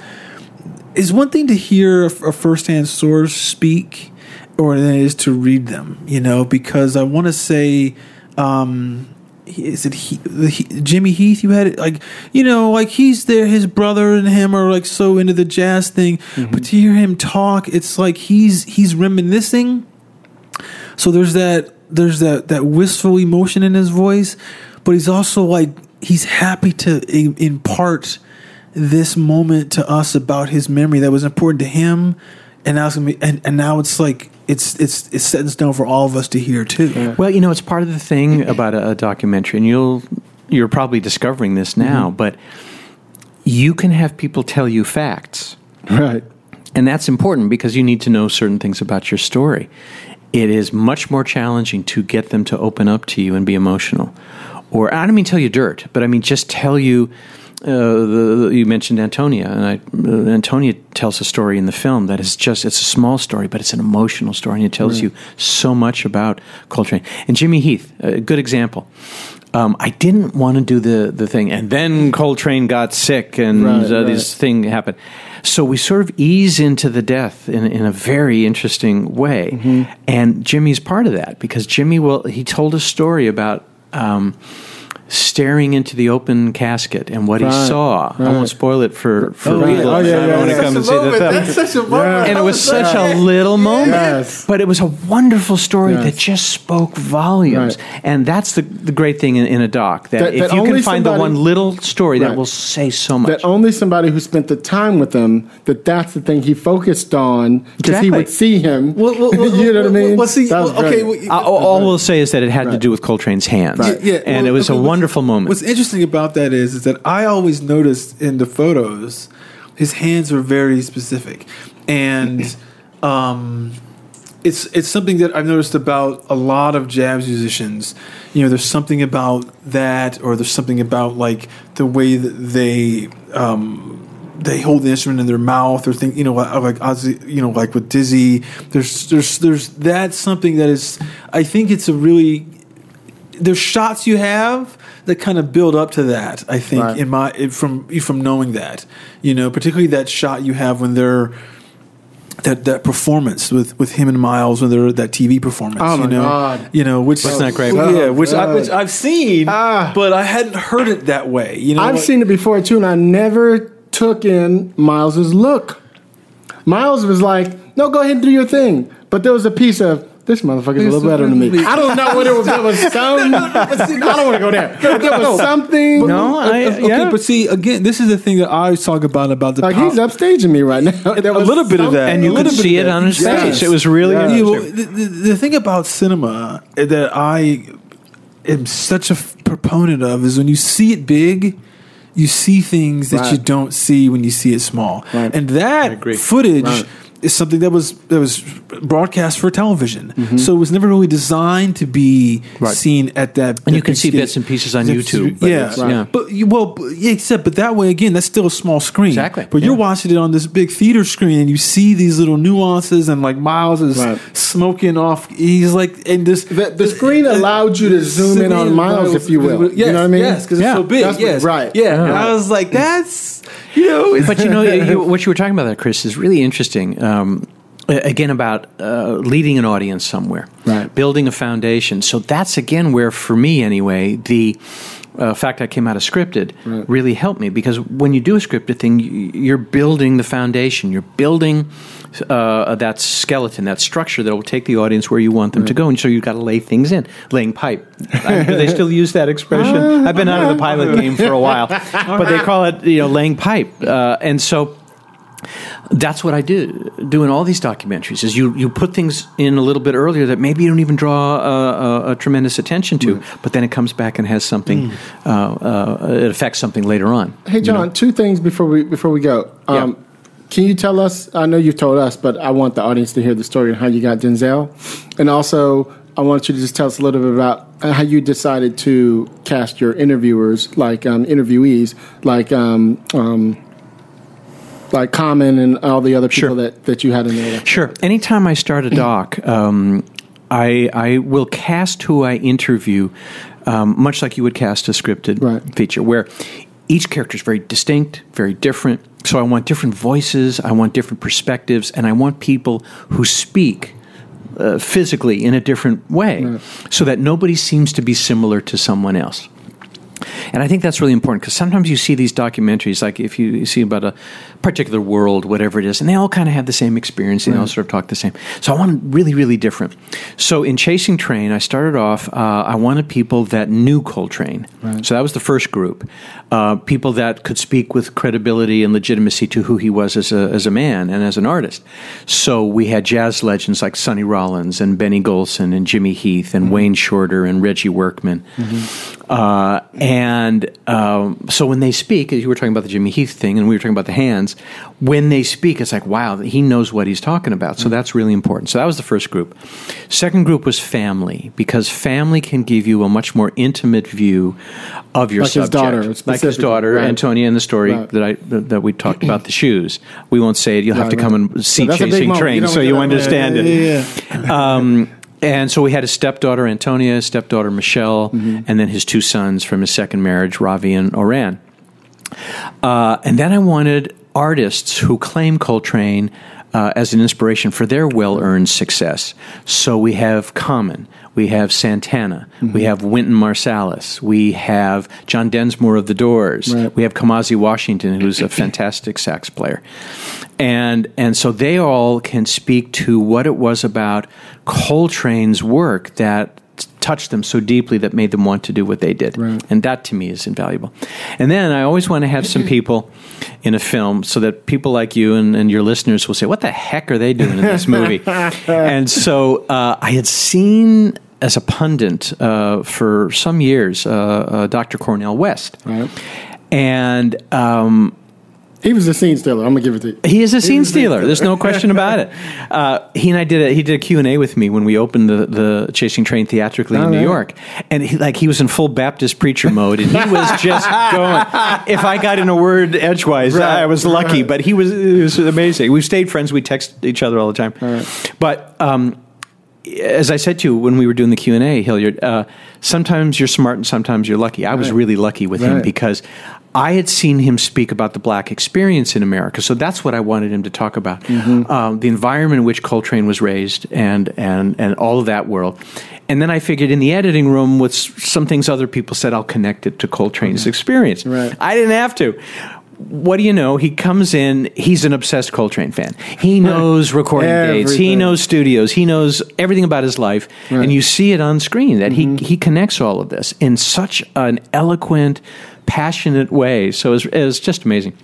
S3: it's one thing to hear a, a firsthand source speak or than it is to read them you know because i want to say um is it he, the, he, Jimmy Heath? You had it like you know, like he's there. His brother and him are like so into the jazz thing, mm-hmm. but to hear him talk, it's like he's he's reminiscing. So there's that there's that that wistful emotion in his voice, but he's also like he's happy to impart this moment to us about his memory that was important to him, and now it's gonna be, and, and now it's like it's it's it's set in stone for all of us to hear too.
S4: Well, you know, it's part of the thing about a, a documentary, and you'll you're probably discovering this mm-hmm. now, but you can have people tell you facts.
S2: Right.
S4: And that's important because you need to know certain things about your story. It is much more challenging to get them to open up to you and be emotional. Or, I don't mean tell you dirt, but I mean just tell you. Uh, the, you mentioned Antonia, and I, uh, Antonia tells a story in the film that is just, it's a small story, but it's an emotional story, and it tells you so much about Coltrane. And Jimmy Heath, a good example. Um, I didn't want to do the, the thing, and then Coltrane got sick, and
S2: Right,
S4: uh,
S2: right.
S4: this thing happened. So we sort of ease into the death in, in a very interesting way.
S2: Mm-hmm.
S4: And Jimmy's part of that because Jimmy will, he told a story about um, staring into the open casket and what he
S2: Right,
S4: saw. I won't spoil it for, for
S2: Oh,
S4: people
S2: yeah. Oh, yeah, yeah,
S4: want to
S2: yeah.
S4: come and see the film.
S3: such a moment.
S4: And it was such a little moment,
S2: Yes.
S4: but it was a wonderful story
S2: Yes.
S4: that just spoke volumes.
S2: Right.
S4: And that's the, the great thing in, in a doc that,
S2: That-
S4: if
S2: that
S4: you can
S2: only
S4: find the one little story that will say so much.
S2: That only somebody who spent the time with him, that that's the thing he focused on because he would see him.
S3: Well, well, well,
S2: you know what I mean?
S3: well, see, well, okay, well,
S4: Uh, all, all we'll say is that it had to do with Coltrane's hands,
S2: Right.
S3: Yeah,
S4: and
S3: well,
S4: it was
S3: okay,
S4: a
S3: what's-
S4: wonderful moment.
S3: What's interesting about that is, is that I always noticed in the photos, his hands were very specific, and um, it's it's something that I've noticed about a lot of jazz musicians. You know, there's something about that, or there's something about like the way that they. Um, they hold the instrument in their mouth, or think you know, like you know, like with Dizzy. There's there's there's that's something that is. I think it's a really there's shots you have that kind of build up to that. I think
S2: Right.
S3: in my from from knowing that, you know, particularly that shot you have when they're that that performance with with him and Miles when they're that TV performance.
S2: Oh, my
S3: you know,
S2: God.
S3: you know, which
S4: Wasn't that great?
S3: Yeah, which, I, which I've seen,
S2: Ah.
S3: but I hadn't heard it that way. You know,
S2: I've
S3: like-
S2: seen it before too, and I never took in Miles's look. Miles was like, "No, go ahead and do your thing," but there was a piece of this motherfucker's a little better than me. I don't know what it was. There was some. I don't want to go there. There was something.
S4: No, I,
S3: okay,
S4: yeah.
S3: but see, again, this is the thing that I always talk about about the
S2: like
S3: pow-
S2: he's upstaging me right now. There was a
S3: little bit of that.
S4: and you
S3: a
S4: could see it on his
S2: Yes.
S4: face. It was really
S2: Yeah.
S3: Yeah, well,
S4: interesting.
S3: the, the, the thing about cinema eh, that I am such a f- proponent of is when you see it big, you see things that
S2: Right.
S3: you don't see when you see it small,
S2: Right.
S3: and that
S4: agree.
S3: footage.
S2: Right.
S3: Is something that was that was broadcast for television,
S2: Mm-hmm.
S3: so it was never really designed to be
S4: Right.
S3: seen at that.
S4: And you can see
S3: scale.
S4: bits and pieces on
S3: Yeah,
S4: YouTube, but
S3: Yeah,
S4: it's- yeah.
S3: but you, well, yeah, except but that way again, that's still a small screen.
S4: Exactly,
S3: But you're watching it on this big theater screen, and you see these little nuances, and like Miles is
S2: Right.
S3: smoking off. He's like, and this
S2: The- the screen allowed you to zoom in on Miles, if you will. You know what I mean?
S3: Yes, because
S2: Yeah,
S3: it's so big.
S2: that's
S3: yes,
S2: right.
S3: Yeah, and I was like, that's you know,
S4: but you know you, what you were talking about there, Chris, is really interesting. Um, again, about uh, leading an audience somewhere,
S2: Right.
S4: Building a foundation. So that's again where, for me anyway, the uh, fact I came out of scripted really helped me because when you do a scripted thing, you- you're building the foundation. You're building uh, that skeleton, that structure that will take the audience where you want them to go. And so you've got to lay things in, laying pipe. Do they still use that expression? I've been out of the pilot game for a while, but they call it you know laying pipe. Uh, and so that's what I do do in all these documentaries is you, you put things in a little bit earlier that maybe you don't even draw a, a, a tremendous attention to, but then it comes back and has something uh, uh, it affects something later on.
S2: Hey, John, two things before we before we go. Um, Can you tell us? I know you've told us, but I want the audience to hear the story and how you got Denzel, and also I want you to just tell us a little bit about how you decided to cast your interviewers, like um, interviewees, like um, um, like Common and all the other people
S4: Sure.
S2: that, that you had in there.
S4: Sure. Anytime I start a doc, um, I, I will cast who I interview, um, much like you would cast a scripted
S2: Right.
S4: feature, where each character is very distinct, very different. So I want different voices, I want different perspectives, and I want people who speak. Uh, physically in a different way, so that nobody seems to be similar to someone else. And I think that's really important because sometimes you see these documentaries, like if you, see about a particular world, whatever it is, and they all kind of have the same experience. and They all sort of talk the same. So I wanted really, really different. So in Chasing Trane, I started off. Uh, I wanted people that knew Coltrane. So that was the first group. Uh, people that could speak with credibility and legitimacy to who he was as a as a man and as an artist. So we had jazz legends like Sonny Rollins and Benny Golson and Jimmy Heath and Wayne Shorter and Reggie Workman. Uh, and um, so when they speak, as you were talking about the Jimmy Heath thing, and we were talking about the hands. When they speak, it's like, wow, he knows what he's talking about. So that's really important. So that was the first group. Second group was family, because family can give you a much more intimate view of your
S2: Like his
S4: subject.
S2: daughter,
S4: like his daughter,
S2: right.
S4: Antonia, in the story
S2: Right.
S4: that I that, we talked about the shoes. We won't say it. You'll have
S2: Right,
S4: to come and see
S2: big
S4: Chasing. Trane,
S2: You
S4: so you understand
S3: Yeah,
S4: it.
S3: yeah, yeah.
S4: Um, and so we had his stepdaughter Antonia, stepdaughter Michelle,
S2: Mm-hmm.
S4: and then his two sons from his second marriage, Ravi and Oran. Uh, and then I wanted artists who claim Coltrane uh, as an inspiration for their well earned success. So we have Common, we have Santana,
S2: Mm-hmm.
S4: we have Wynton Marsalis, we have John Densmore of the Doors,
S2: Right.
S4: we have Kamasi Washington, who's a fantastic sax player. And, and so they all can speak to what it was about Coltrane's work that touched them so deeply that made them want to do what they did.
S2: Right.
S4: And that to me is invaluable. And then I always want to have some people in a film so that people like you and, and your listeners will say, What the heck are they doing in this movie? and so uh, I had seen as a pundit uh, for some years uh, uh, Dr. Cornel West.
S2: Right.
S4: And um,
S2: He was a scene stealer. I'm gonna give it to you.
S4: he is a scene stealer. There's no question about it. Uh, he and I did a, he did a Q and A with me when we opened the, the Chasing Trane theatrically in New. York, and he, like he was in full Baptist preacher mode, and he was just going. If I got in a word edgewise, I was lucky, but he was it was amazing. We stayed friends. We text each other all the time, but. Um, as I said to you when we were doing the Q and A, Hilliard, uh, sometimes you're smart and sometimes you're lucky. I was
S2: Right.
S4: really lucky with him because I had seen him speak about the black experience in America, so that's what I wanted him to talk about:
S2: Mm-hmm.
S4: um, the environment in which Coltrane was raised, and and and all of that world. And then I figured in the editing room with some things other people said, I'll connect it to Coltrane's experience.
S2: Right.
S4: I didn't have to. What do you know? He comes in. He's an obsessed Coltrane fan. He knows recording dates. He knows studios. He knows everything about his life, and you see it on screen that
S2: Mm-hmm.
S4: he he connects all of this in such an eloquent, passionate way. So it's it's just amazing.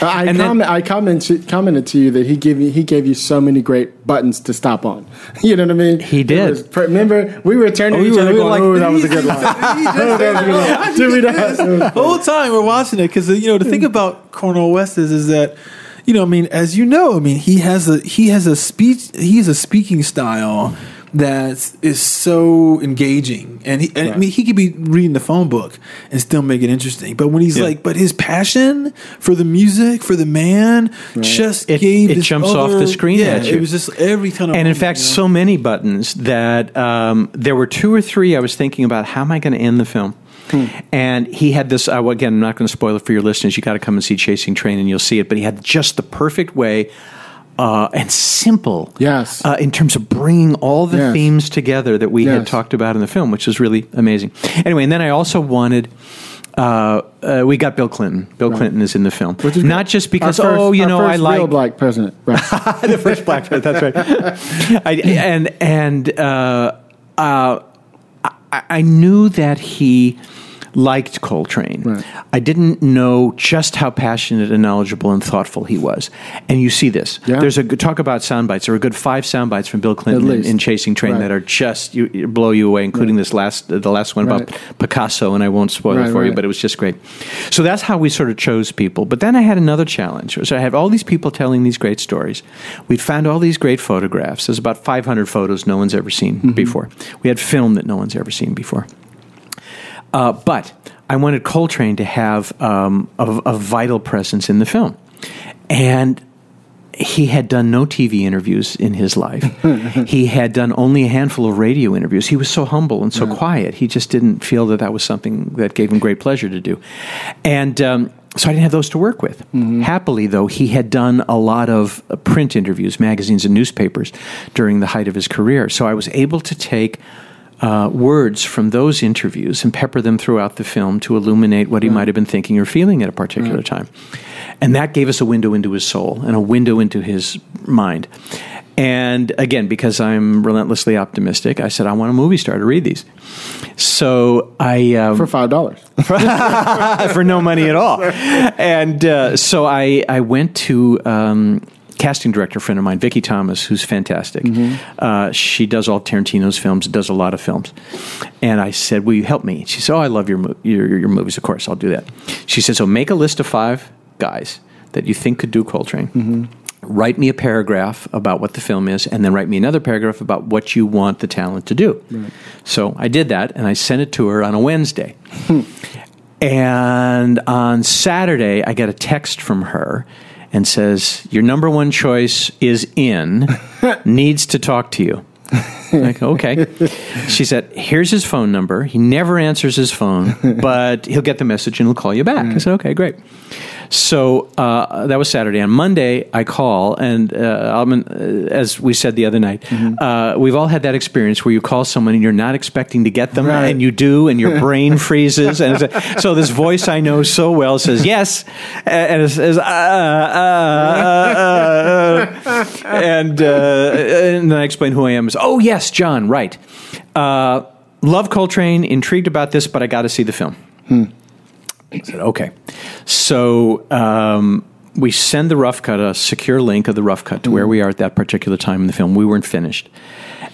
S2: I,
S4: And then-
S2: I commented, commented to you that he gave you he gave you so many great buttons to stop on. You know what I mean?
S4: He did.
S2: was remember, we were turning to
S3: we
S2: each other
S3: we were
S2: going,
S3: like,
S2: "Oh, that was a good
S3: just
S2: line."
S3: he just
S2: Oh, that was a good line. Give me that.
S3: the whole time we're watching it because uh, you know the thing hmm. about Cornel West is is that you know I mean as you know I mean he has a he has a speech he has a speaking style that is so engaging and he and I mean he could be reading the phone book and still make it interesting but when he's
S4: Yeah.
S3: like but his passion for the music for the man just
S4: It-
S3: gave
S4: it
S3: this
S4: jumps off the screen
S3: yeah
S4: at you.
S3: it was just every kind of
S4: And in fact,
S3: you know?
S4: so many buttons that um, there were two or three I was thinking about how am I going to end the film? And he had this, uh, well, again, I'm not going to spoil it for your listeners. You got to come and see Chasing Trane and you'll see it. But he had just the perfect way uh, and simple.
S2: Yes.
S4: Uh, in terms of bringing all the
S2: Yes.
S4: themes together that we had talked about in the film, which was really amazing. Anyway, and then I also wanted. Uh, uh, we got Bill Clinton. Bill Clinton is in the film, not
S2: good.
S4: just because
S2: first-
S4: oh, you know, I like
S2: real black president. Right.
S4: the first black president. That's right. I, and and uh, uh, I, I knew that he liked Coltrane.
S2: Right.
S4: I didn't know just how passionate and knowledgeable and thoughtful he was. And you see this.
S2: Yeah.
S4: There's a good talk about sound bites. There are a good five sound bites from Bill Clinton in, in Chasing Trane
S2: Right.
S4: that are just you, you blow you away, including this last the last one about Picasso. And I won't spoil
S2: Right,
S4: it for you, but it was just great. So that's how we sort of chose people. But then I had another challenge. So I had all these people telling these great stories. We'd found all these great photographs. There's about 500 photos no one's ever seen
S2: Mm-hmm.
S4: before. We had film that no one's ever seen before. Uh, but I wanted Coltrane to have um, a, a vital presence in the film. And he had done no TV interviews in his life. he had done only a handful of radio interviews. He was so humble and so quiet. He just didn't feel that that was something that gave him great pleasure to do. And um, so I didn't have those to work with. Happily, though, he had done a lot of uh, print interviews, magazines, and newspapers during the height of his career. So I was able to take uh, words from those interviews and pepper them throughout the film to illuminate what he might have been thinking or feeling at a particular time. And that gave us a window into his soul and a window into his mind. And again, because I'm relentlessly optimistic, I said, I want a movie star to read these. So I. Um,
S2: For five dollars.
S4: for no money at all. And uh, so I, I went to um, casting director friend of mine, Vicky Thomas, who's fantastic. Mm-hmm. Uh, she does all Tarantino's films, does a lot of films. And I said, "Will you help me?" She said, "Oh, I love your mo- your, your movies. Of course, I'll do that." She said, "So make a list of five guys that you think could do Coltrane." Mm-hmm. Write me a paragraph about what the film is, and then write me another paragraph about what you want the talent to do. So I did that, and I sent it to her on a Wednesday. Hmm. And on Saturday, I get a text from her and says, Your number one choice is in, needs to talk to you. like, okay. She said, Here's his phone number. He never answers his phone, but he'll get the message and he'll call you back. I said, Okay, great. So uh, that was Saturday. On Monday, I call, and uh, Alvin, uh, as we said the other night, uh, we've all had that experience where you call someone and you're not expecting to get them,
S2: Right.
S4: and you do, and your brain freezes. And a- so this voice I know so well says yes, and it says, uh, uh, uh, uh, and, uh, and then I explain who I am. As, oh, yes, John, right. Uh, love Coltrane, intrigued about this, but I got to see the film. I said, okay. So um, we send the rough cut, a secure link of the rough cut to where we are at that particular time in the film. We weren't finished.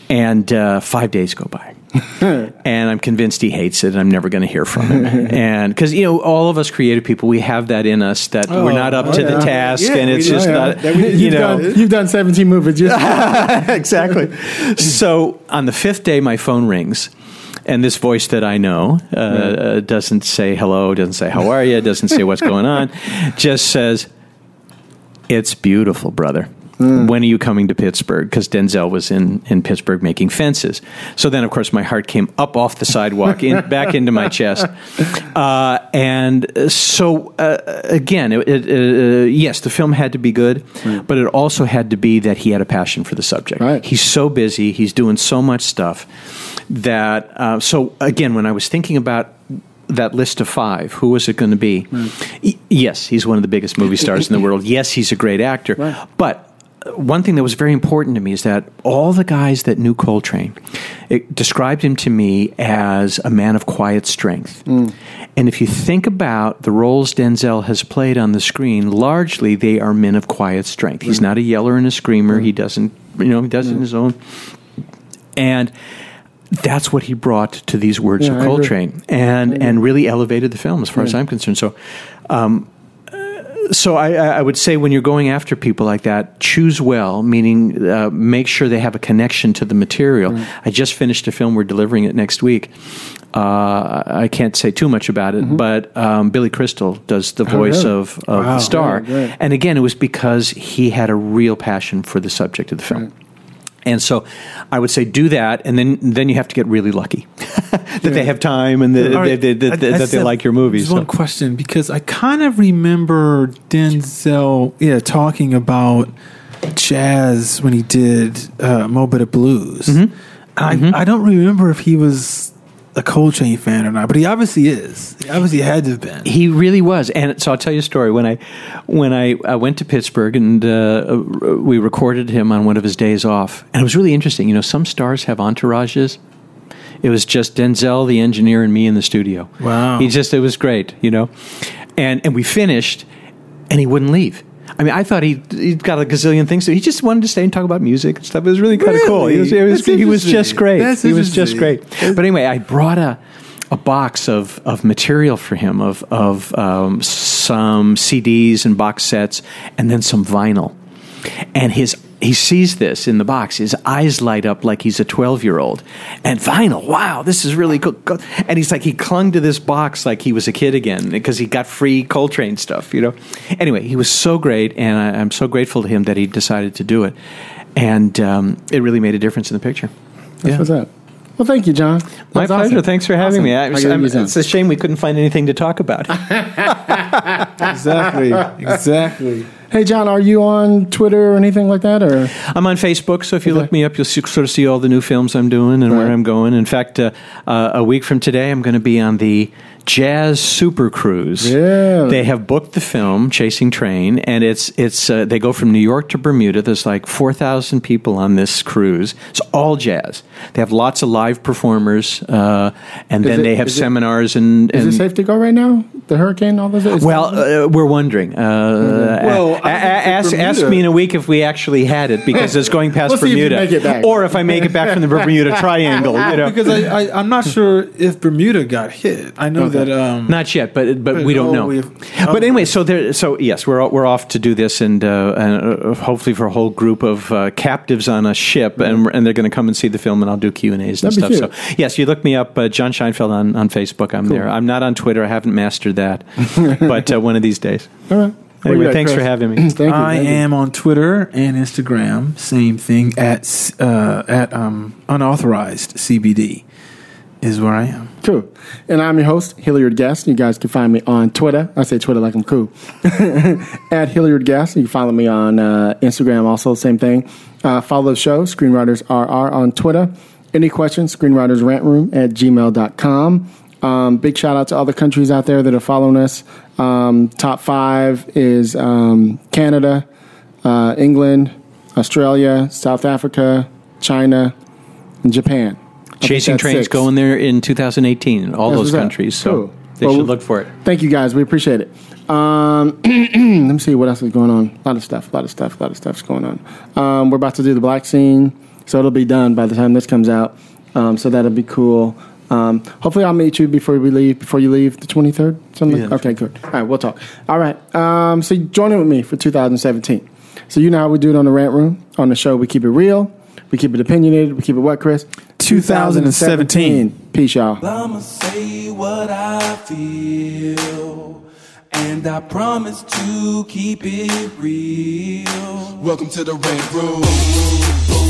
S4: And uh, five days go by. and I'm convinced he hates it, and I'm never going to hear from him. and because you know, all of us creative people, we have that in us that we're not up to the task,
S3: Yeah,
S4: and it's just
S2: Yeah,
S4: not.
S2: yeah.
S4: You
S2: You've
S4: know,
S2: done, you've done 17 movies. Just,
S4: exactly. So on the fifth day, my phone rings, and this voice that I know uh, uh, doesn't say hello, doesn't say how are you, doesn't say what's going on, just says, "It's beautiful, brother." When are you coming to Pittsburgh? Because Denzel was in, in Pittsburgh making fences. So then, of course, my heart came up off the sidewalk, in, back into my chest. Uh, and so, uh, again, it, it, uh, yes, the film had to be good, but it also had to be that he had a passion for the subject.
S2: Right.
S4: He's so busy, he's doing so much stuff that. Uh, so, again, when I was thinking about that list of five, who was it going to be? Hmm. Y- yes, he's one of the biggest movie stars in the world. Yes, he's a great actor.
S2: Right.
S4: But uh, one thing that was very important to me is that all the guys that knew Coltrane it described him to me as a man of quiet strength. Hmm. And if you think about the roles Denzel has played on the screen, largely they are men of quiet strength. He's hmm. not a yeller and a screamer. He doesn't, you know, he does it in his own. And that's what he brought to these words
S2: Yeah,
S4: of Coltrane, and and really elevated the film as far as I'm concerned. So, um, so I, I would say when you're going after people like that, choose well, meaning uh, make sure they have a connection to the material. I just finished a film; we're delivering it next week. Uh, I can't say too much about it, but um, Billy Crystal does the voice
S2: Mm-hmm. Oh, really?
S4: of, of
S3: Wow.
S4: the star,
S2: great.
S4: and again, it was because he had a real passion for the subject of the film. And so, I would say do that, and then then you have to get really lucky that they have time and that,
S3: All right.
S4: they, that,
S3: I- I
S4: that they like your movies.
S3: There's one
S4: So-
S3: question because I kind of remember Denzel, yeah, talking about jazz when he did uh, Mo Better Blues.
S4: Mm-hmm.
S3: I, I don't remember if he was a Coltrane fan or not, but he obviously is. He obviously had to have been.
S4: He really was, and so I'll tell you a story. When I when I, I went to Pittsburgh and uh, we recorded him on one of his days off, and it was really interesting. You know, some stars have entourages. It was just Denzel, the engineer, and me in the studio.
S3: Wow.
S4: He just it was great, you know, and and we finished, and he wouldn't leave. I mean, I thought he he'd got a gazillion things. So He just wanted to stay and talk about music and stuff. It was really kind of cool. He was, it was, he was just great.
S3: That's
S4: he was just great. But anyway, I brought a a box of, of material for him of of um, some CDs and box sets, and then some vinyl. And his he sees this in the box. His eyes light up like he's a twelve year old. And vinyl, wow, this is really cool. And he's like he clung to this box like he was a kid again because he got free Coltrane stuff. You know. Anyway, he was so great, and I, I'm so grateful to him that he decided to do it. And um, it really made a difference in the picture.
S2: That's what's up. Well, thank you, John. That
S4: My pleasure.
S2: awesome.
S4: Thanks for having
S2: Awesome.
S4: me. I,
S2: I'll give you
S4: I'm- it's a shame we couldn't find anything to talk about.
S3: Exactly. exactly.
S2: Hey, John, are you on Twitter or anything like that? Or
S4: I'm on Facebook, so if you look me up, you'll see, sort of see all the new films I'm doing and where I'm going. In fact, uh, uh, a week from today, I'm going to be on the Jazz Super Cruise.
S2: Yeah.
S4: they have booked the film Chasing Trane, and it's it's uh, they go from New York to Bermuda. There's like four thousand people on this cruise. It's all jazz. They have lots of live performers, uh, and
S2: Is
S4: then
S2: it-
S4: they have
S2: is it-
S4: seminars and.
S2: is it safe to go right now? The hurricane, all this.
S4: well, uh, we're wondering. Uh,
S3: Well,
S4: a-
S3: I
S4: a-
S3: think that
S4: ask, ask me in a week if we actually had it because it's going past
S2: We'll see if you
S4: Bermuda,
S2: make it back.
S4: or if I make it back from the Bermuda Triangle. You know,
S3: Because I, I, I'm not sure if Bermuda got hit. I know that. Um,
S4: not yet, but but
S3: But-
S4: we don't
S3: oh,
S4: know.
S3: we've-
S4: but anyway, so there, so yes, we're we're off to do this, and, uh, and uh, hopefully for a whole group of uh, captives on a ship, and and they're going to come and see the film, and I'll do Q and A's and
S2: That'd
S4: stuff. So yes, you look me up, uh, John Scheinfeld on on Facebook. I'm there. I'm not on Twitter. I haven't mastered that, but uh, one of these days.
S2: all right.
S4: Anyway,
S2: got,
S4: thanks
S2: Chris?
S4: for having me.
S2: Thank you.
S3: I
S2: thank you.
S3: am on Twitter and Instagram. Same thing at uh, at um, unauthorized CBD is where I am.
S2: Cool. And I'm your host, Hilliard Guess. You guys can find me on Twitter. I say Twitter like I'm cool. At Hilliard Guess. You can follow me on uh, Instagram also, same thing. Uh, follow the show, Screenwriters RR on Twitter. Any questions, screenwritersrantroom at gmail.com. Um, big shout out to all the countries out there that are following us. Um, top five is um, Canada, uh, England, Australia, South Africa, China, and Japan. I think
S4: Chasing Trane's
S2: six.
S4: going there in 2018 in all
S2: That's
S4: those
S2: what's up.
S4: countries. So
S2: Cool.
S4: they
S2: Well,
S4: should look for it.
S2: Thank you guys. We appreciate it. Um, let me see what else is going on. A lot of stuff. A lot of stuff. A lot of stuff's going on. Um, we're about to do the black scene, so it'll be done by the time this comes out. Um, so that'll be cool. Um, hopefully, I'll meet you before we leave. Before you leave, the twenty third. Something.
S3: Yeah.
S2: Okay, good. All right, we'll talk. All right. Um, so join in with me for 2017. So you know how we do it on the rant room. On the show, we keep it real. We keep it opinionated. We keep it what, Chris?
S3: 2017.
S2: Peace, y'all.
S1: I'ma say what I feel, and I promise to keep it real. Welcome to the Rant Room.